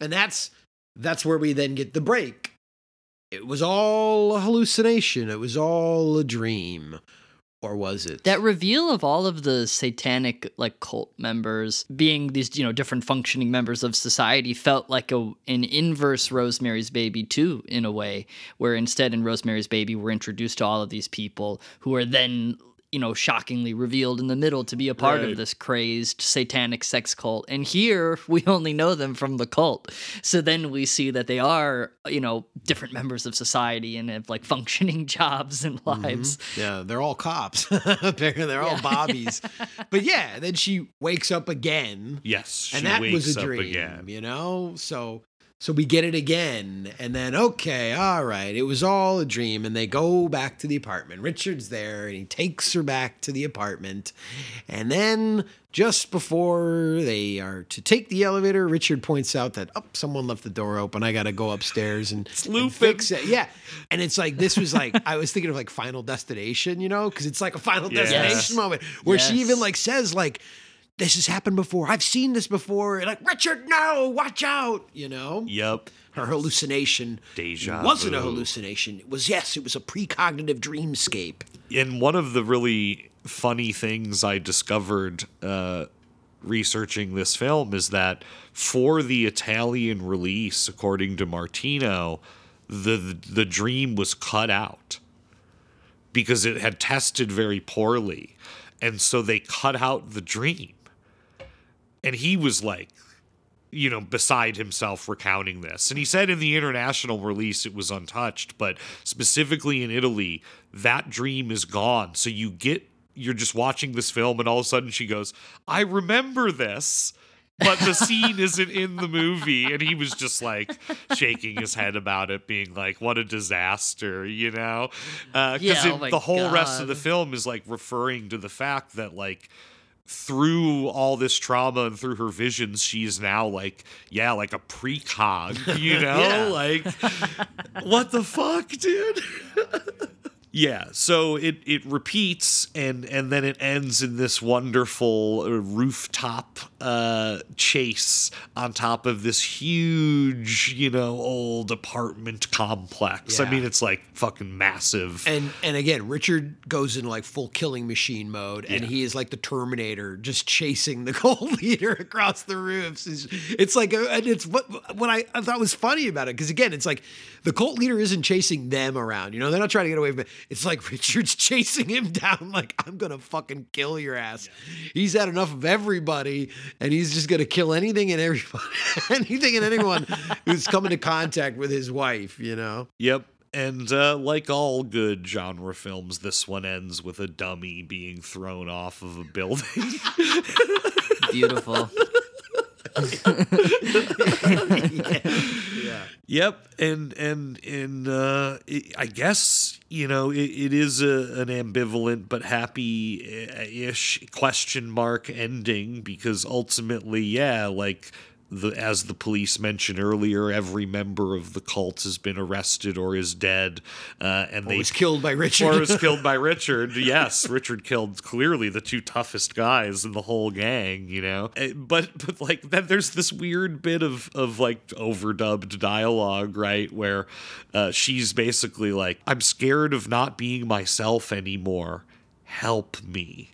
and that's that's where we then get the break. It was all a hallucination. It was all a dream, or was it? That reveal of all of the satanic like cult members being these you know different functioning members of society felt like a an inverse Rosemary's Baby too in a way, where instead in Rosemary's Baby we're introduced to all of these people who are then you know, shockingly revealed in the middle to be a part Right. of this crazed satanic sex cult. And here we only know them from the cult. So then we see that they are, you know, different members of society and have like functioning jobs and mm-hmm. lives. Yeah, they're all cops. Apparently, they're all bobbies. but yeah, then she wakes up again. Yes, and she that wakes was a dream. again. You know, so so we get it again, and then okay, all right, it was all a dream, and they go back to the apartment. Richard's there, and he takes her back to the apartment, and then just before they are to take the elevator, Richard points out that oh, someone left the door open. I got to go upstairs and, and fix it. Yeah, and it's like this was like I was thinking of like Final Destination, you know, because it's like a Final Yes. Destination moment where she even like says like this has happened before. I've seen this before. Like Richard, no, watch out. You know, Yep. her hallucination Deja wasn't a hallucination. It was yes, it was a precognitive dreamscape. And one of the really funny things I discovered uh, researching this film is that for the Italian release, according to Martino, the the dream was cut out because it had tested very poorly, and so they cut out the dream. And he was like, you know, beside himself recounting this. And he said in the international release it was untouched, but specifically in Italy, that dream is gone. So you get, you're just watching this film, and all of a sudden she goes, I remember this. But the scene isn't in the movie, and he was just like shaking his head about it, being like, "What a disaster," you know? Uh, because Yeah, oh the whole rest of the film is like referring to the fact that like through all this trauma and through her visions, she's now like, yeah, like a precog, you know? Yeah. Like, what the fuck, dude? yeah, so it it repeats and and then it ends in this wonderful uh, rooftop uh, chase on top of this huge, you know, old apartment complex. I mean, it's like fucking massive. And and again, Richard goes into like full killing machine mode, and Yeah. he is like the Terminator, just chasing the cult leader across the roofs. It's, it's like, and it's what what I, I thought was funny about it, because again, it's like the cult leader isn't chasing them around. You know, they're not trying to get away from it. It's like Richard's chasing him down, like I'm gonna fucking kill your ass. He's had enough of everybody, and he's just gonna kill anything and everybody, anything and anyone who's come into contact with his wife. You know. Yep. And uh, like all good genre films, this one ends with a dummy being thrown off of a building. Beautiful. Yep, and and and uh, it, I guess you know it, it is a, an ambivalent but happy-ish question mark ending because ultimately, yeah, like the as the police mentioned earlier, every member of the cult has been arrested or is dead, uh, and Or they was killed by Richard. or was killed by Richard. Yes, Richard killed clearly the two toughest guys in the whole gang, you know. Eh, But but like then there's this weird bit of of like overdubbed dialogue, right, where uh, she's basically like, "I'm scared of not being myself anymore. Help me."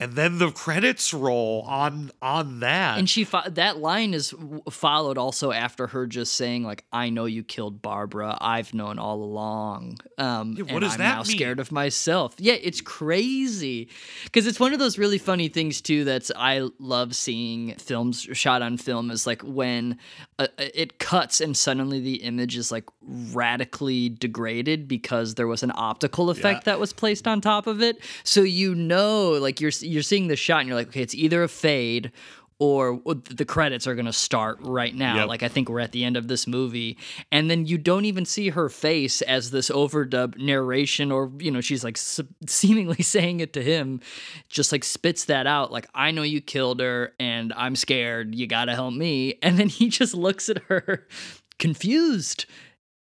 And then the credits roll on on that. And she fo- that line is followed also after her just saying like, "I know you killed Barbara. I've known all along." Um, Yeah, what and does I'm that now mean? scared of myself. Yeah, it's crazy because it's one of those really funny things too. That's I love seeing films shot on film is like when uh, it cuts and suddenly the image is like radically degraded because there was an optical effect Yeah. that was placed on top of it. So you know, like you're you're seeing the shot and you're like, okay, it's either a fade or the credits are going to start right now. Yep. Like I think we're at the end of this movie and then you don't even see her face as this overdub narration or you know she's like seemingly saying it to him just like spits that out like I know you killed her and I'm scared. You got to help me. And then he just looks at her confused.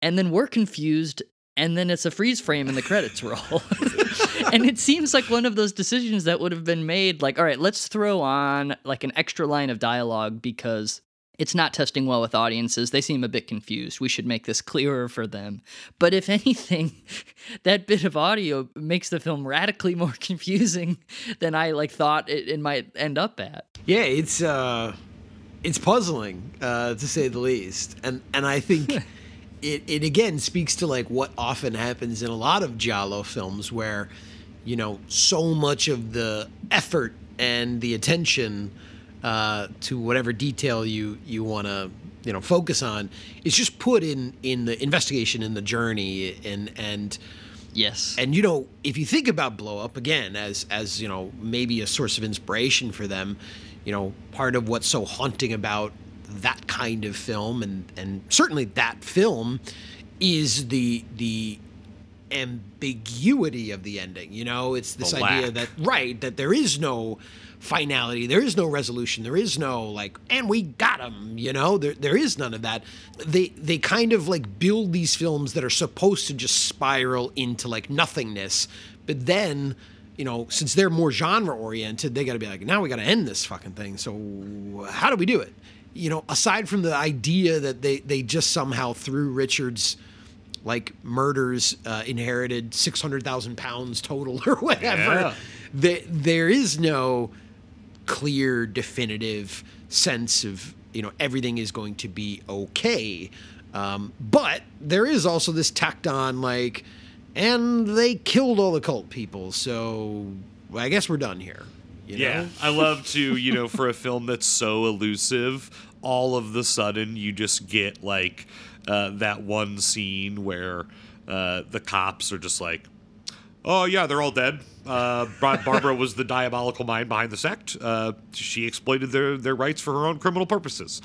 And then we're confused and then it's a freeze frame and the credits roll. and it seems like one of those decisions that would have been made like all right, let's throw on like an extra line of dialogue because it's not testing well with audiences. They seem a bit confused. We should make this clearer for them. But if anything, that bit of audio makes the film radically more confusing than I like thought it, it might end up at. Yeah, it's uh it's puzzling, uh, to say the least. And and I think it, it again speaks to like what often happens in a lot of Giallo films where you know, so much of the effort and the attention uh, to whatever detail you you want to you know focus on is just put in in the investigation in the journey and and yes. And you know if you think about blow up again as as you know maybe a source of inspiration for them you know part of what's so haunting about that kind of film and and certainly that film is the the ambiguity of the ending you know? It's this The idea lack. that right that there is no finality there is no resolution there is no like and we got him you know? There, there is none of that. They they kind of like build these films that are supposed to just spiral into like nothingness but then you know since they're more genre oriented they got to be like now we got to end this fucking thing so how do we do it? You know aside from the idea that they they just somehow threw richards like murders uh, inherited 600,000 pounds total or whatever. Yeah. There, there is no clear, definitive sense of, you know, everything is going to be okay. Um, but there is also this tacked on, like, and they killed all the cult people, so I guess we're done here. You yeah, know? I love to, you know, for a film that's so elusive, all of the sudden you just get like uh, that one scene where uh, the cops are just like, oh, yeah, they're all dead. Uh, Barbara was the diabolical mind behind the sect. Uh, she exploited their, their rights for her own criminal purposes.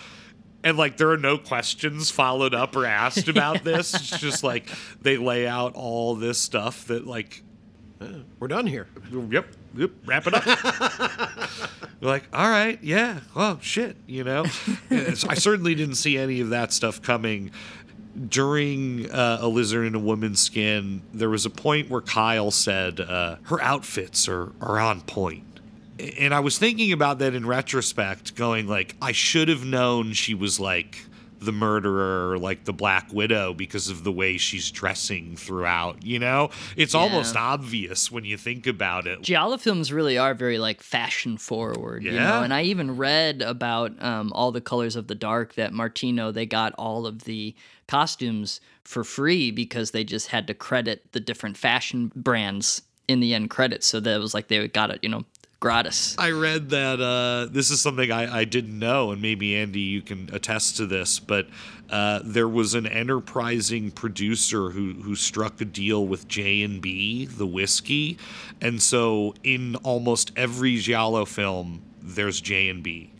And like, there are no questions followed up or asked about this. It's just like they lay out all this stuff that, like, we're done here. Yep. Wrap it up. You're like, all right, yeah. Well, shit, you know. I certainly didn't see any of that stuff coming. During uh, a lizard in a woman's skin, there was a point where Kyle said uh, her outfits are are on point. And I was thinking about that in retrospect, going like, I should have known she was like the murderer or like the Black Widow because of the way she's dressing throughout. You know, it's Yeah. almost obvious when you think about it. Giallo films really are very like fashion forward, you know. Yeah. And I even read about um, all the colors of the dark that Martino they got all of the costumes for free because they just had to credit the different fashion brands in the end credits, so that it was like they got it, you know, gratis. I read that uh, this is something I, I didn't know, and maybe Andy, you can attest to this. But uh, there was an enterprising producer who who struck a deal with J and B, the whiskey, and so in almost every giallo film, there's J and B.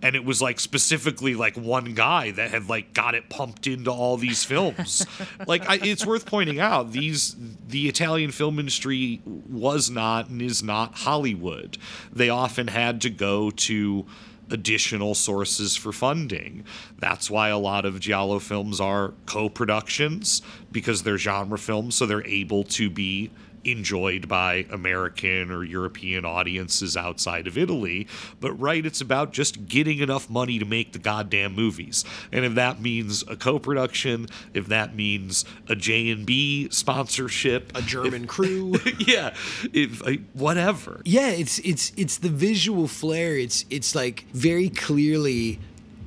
And it was like specifically like one guy that had like got it pumped into all these films. like I, it's worth pointing out these the Italian film industry was not and is not Hollywood. They often had to go to additional sources for funding. That's why a lot of giallo films are co-productions because they're genre films, so they're able to be enjoyed by American or European audiences outside of Italy. But right, it's about just getting enough money to make the goddamn movies. And if that means a co-production, if that means a J&B sponsorship, a German crew, yeah, if uh, whatever. Yeah, it's it's it's the visual flair. It's it's like very clearly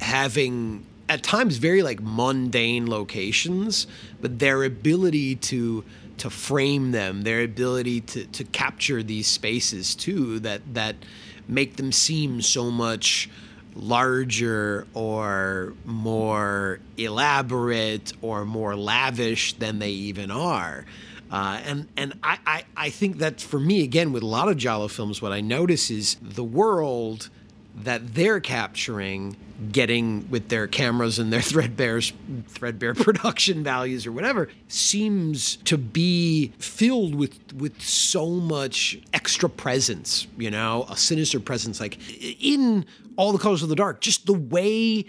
having at times very like mundane locations, but their ability to to frame them, their ability to to capture these spaces too that that make them seem so much larger or more elaborate or more lavish than they even are. Uh, and and I, I, I think that for me, again, with a lot of Giallo films, what I notice is the world that they're capturing, getting with their cameras and their threadbare, threadbare production values or whatever, seems to be filled with with so much extra presence, you know, a sinister presence. Like in All the Colors of the Dark, just the way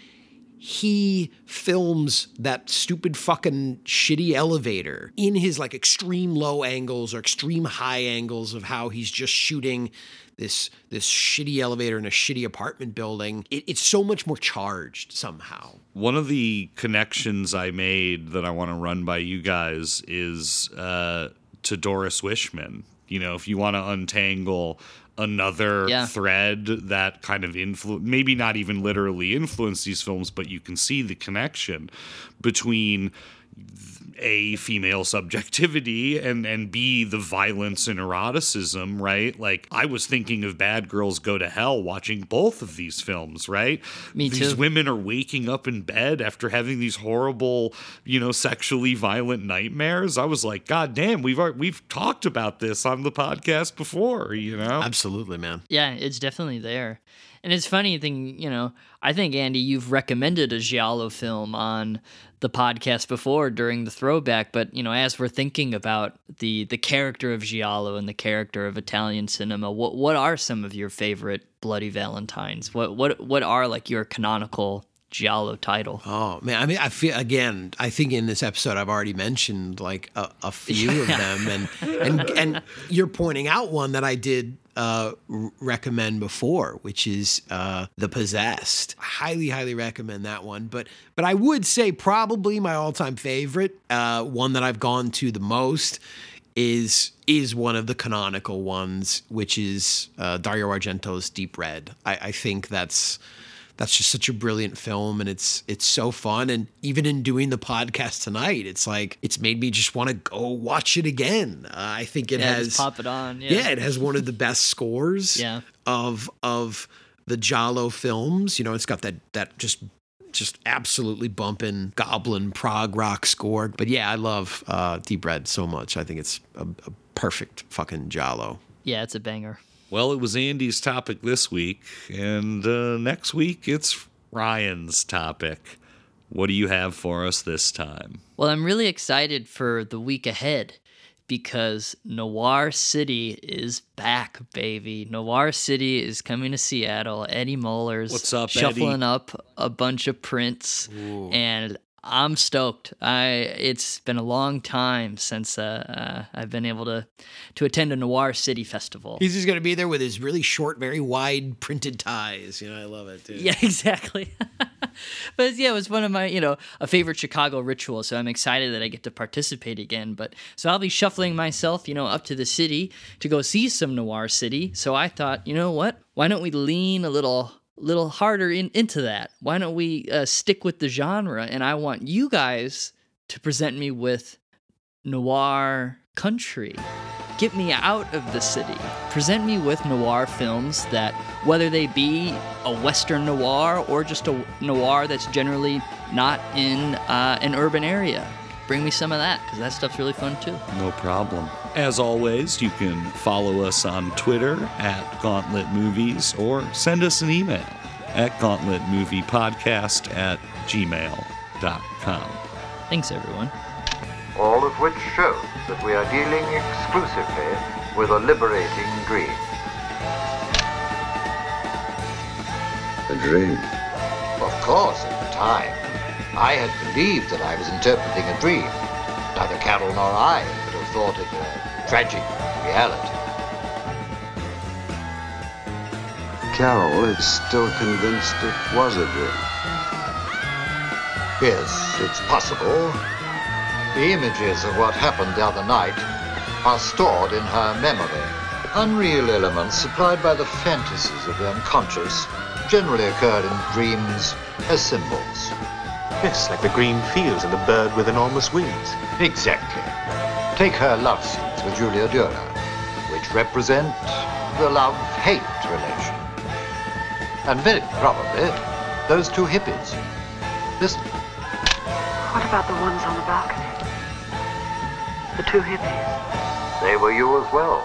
he films that stupid fucking shitty elevator in his like extreme low angles or extreme high angles of how he's just shooting this this shitty elevator in a shitty apartment building. It, it's so much more charged somehow. One of the connections I made that I want to run by you guys is uh, to Doris Wishman. You know, if you want to untangle another Yeah. thread that kind of influence, maybe not even literally influence these films, but you can see the connection between a female subjectivity and and b the violence and eroticism right like i was thinking of bad girls go to hell watching both of these films right Me these too. women are waking up in bed after having these horrible you know sexually violent nightmares i was like god damn we've al- we've talked about this on the podcast before you know Absolutely, man. Yeah, it's definitely there. And it's funny thing, you know, I think Andy, you've recommended a Giallo film on the podcast before during the throwback, but you know, as we're thinking about the the character of Giallo and the character of Italian cinema, what what are some of your favorite Bloody Valentines? What what what are like your canonical Giallo title? Oh man, I mean, I feel again. I think in this episode, I've already mentioned like a, a few of them, and and and you're pointing out one that I did uh, r- recommend before, which is uh, the Possessed. Highly, highly recommend that one. But but I would say probably my all time favorite, uh, one that I've gone to the most. Is is one of the canonical ones, which is uh, Dario Argento's Deep Red. I, I think that's that's just such a brilliant film and it's it's so fun and even in doing the podcast tonight it's like it's made me just want to go watch it again uh, i think it Yeah, has pop it on. yeah. Yeah. it has one of the best scores Yeah. of of the Giallo films you know it's got that that just just absolutely bumping goblin prog rock score but yeah i love uh deep red so much i think it's a, a perfect fucking Giallo Yeah, it's a banger. Well, it was Andy's topic this week, and uh, next week it's Ryan's topic. What do you have for us this time? Well, I'm really excited for the week ahead because Noir City is back, baby. Noir City is coming to Seattle. Eddie Muller's What's up, shuffling Eddie? up a bunch of prints, and I'm stoked. I it's been a long time since uh, uh, I've been able to to attend a Noir City festival. he's just gonna be there with his really short very wide printed ties you know i love it dude. Yeah, exactly. but yeah, it was one of my, you know, a favorite Chicago ritual. So I'm excited that I get to participate again. But so I'll be shuffling myself, you know, up to the city to go see some Noir City. So I thought, you know what? Why don't we lean a little little harder in, into that? Why don't we uh, stick with the genre? And I want you guys to present me with noir country. Get me out of the city. Present me with noir films that, whether they be a Western noir or just a noir that's generally not in uh, an urban area, bring me some of that because that stuff's really fun too. No problem. As always, you can follow us on Twitter at Gauntlet Movies or send us an email at gauntletmoviepodcast at gmail.com. Thanks, everyone. all of which shows that we are dealing exclusively with a liberating dream. A dream. Of course, at the time, I had believed that I was interpreting a dream. Neither Carol nor I could have thought it a tragic reality. Carol is still convinced it was a dream. Yes, it's possible. The images of what happened the other night are stored in her memory. Unreal elements supplied by the fantasies of the unconscious generally occur in dreams as symbols. Yes, like the green fields and the bird with enormous wings. Exactly. Take her love scenes with Julia Durer, which represent the love-hate relation. And very probably, those two hippies. Listen. What about the ones on the balcony? The two hippies. They were you as well.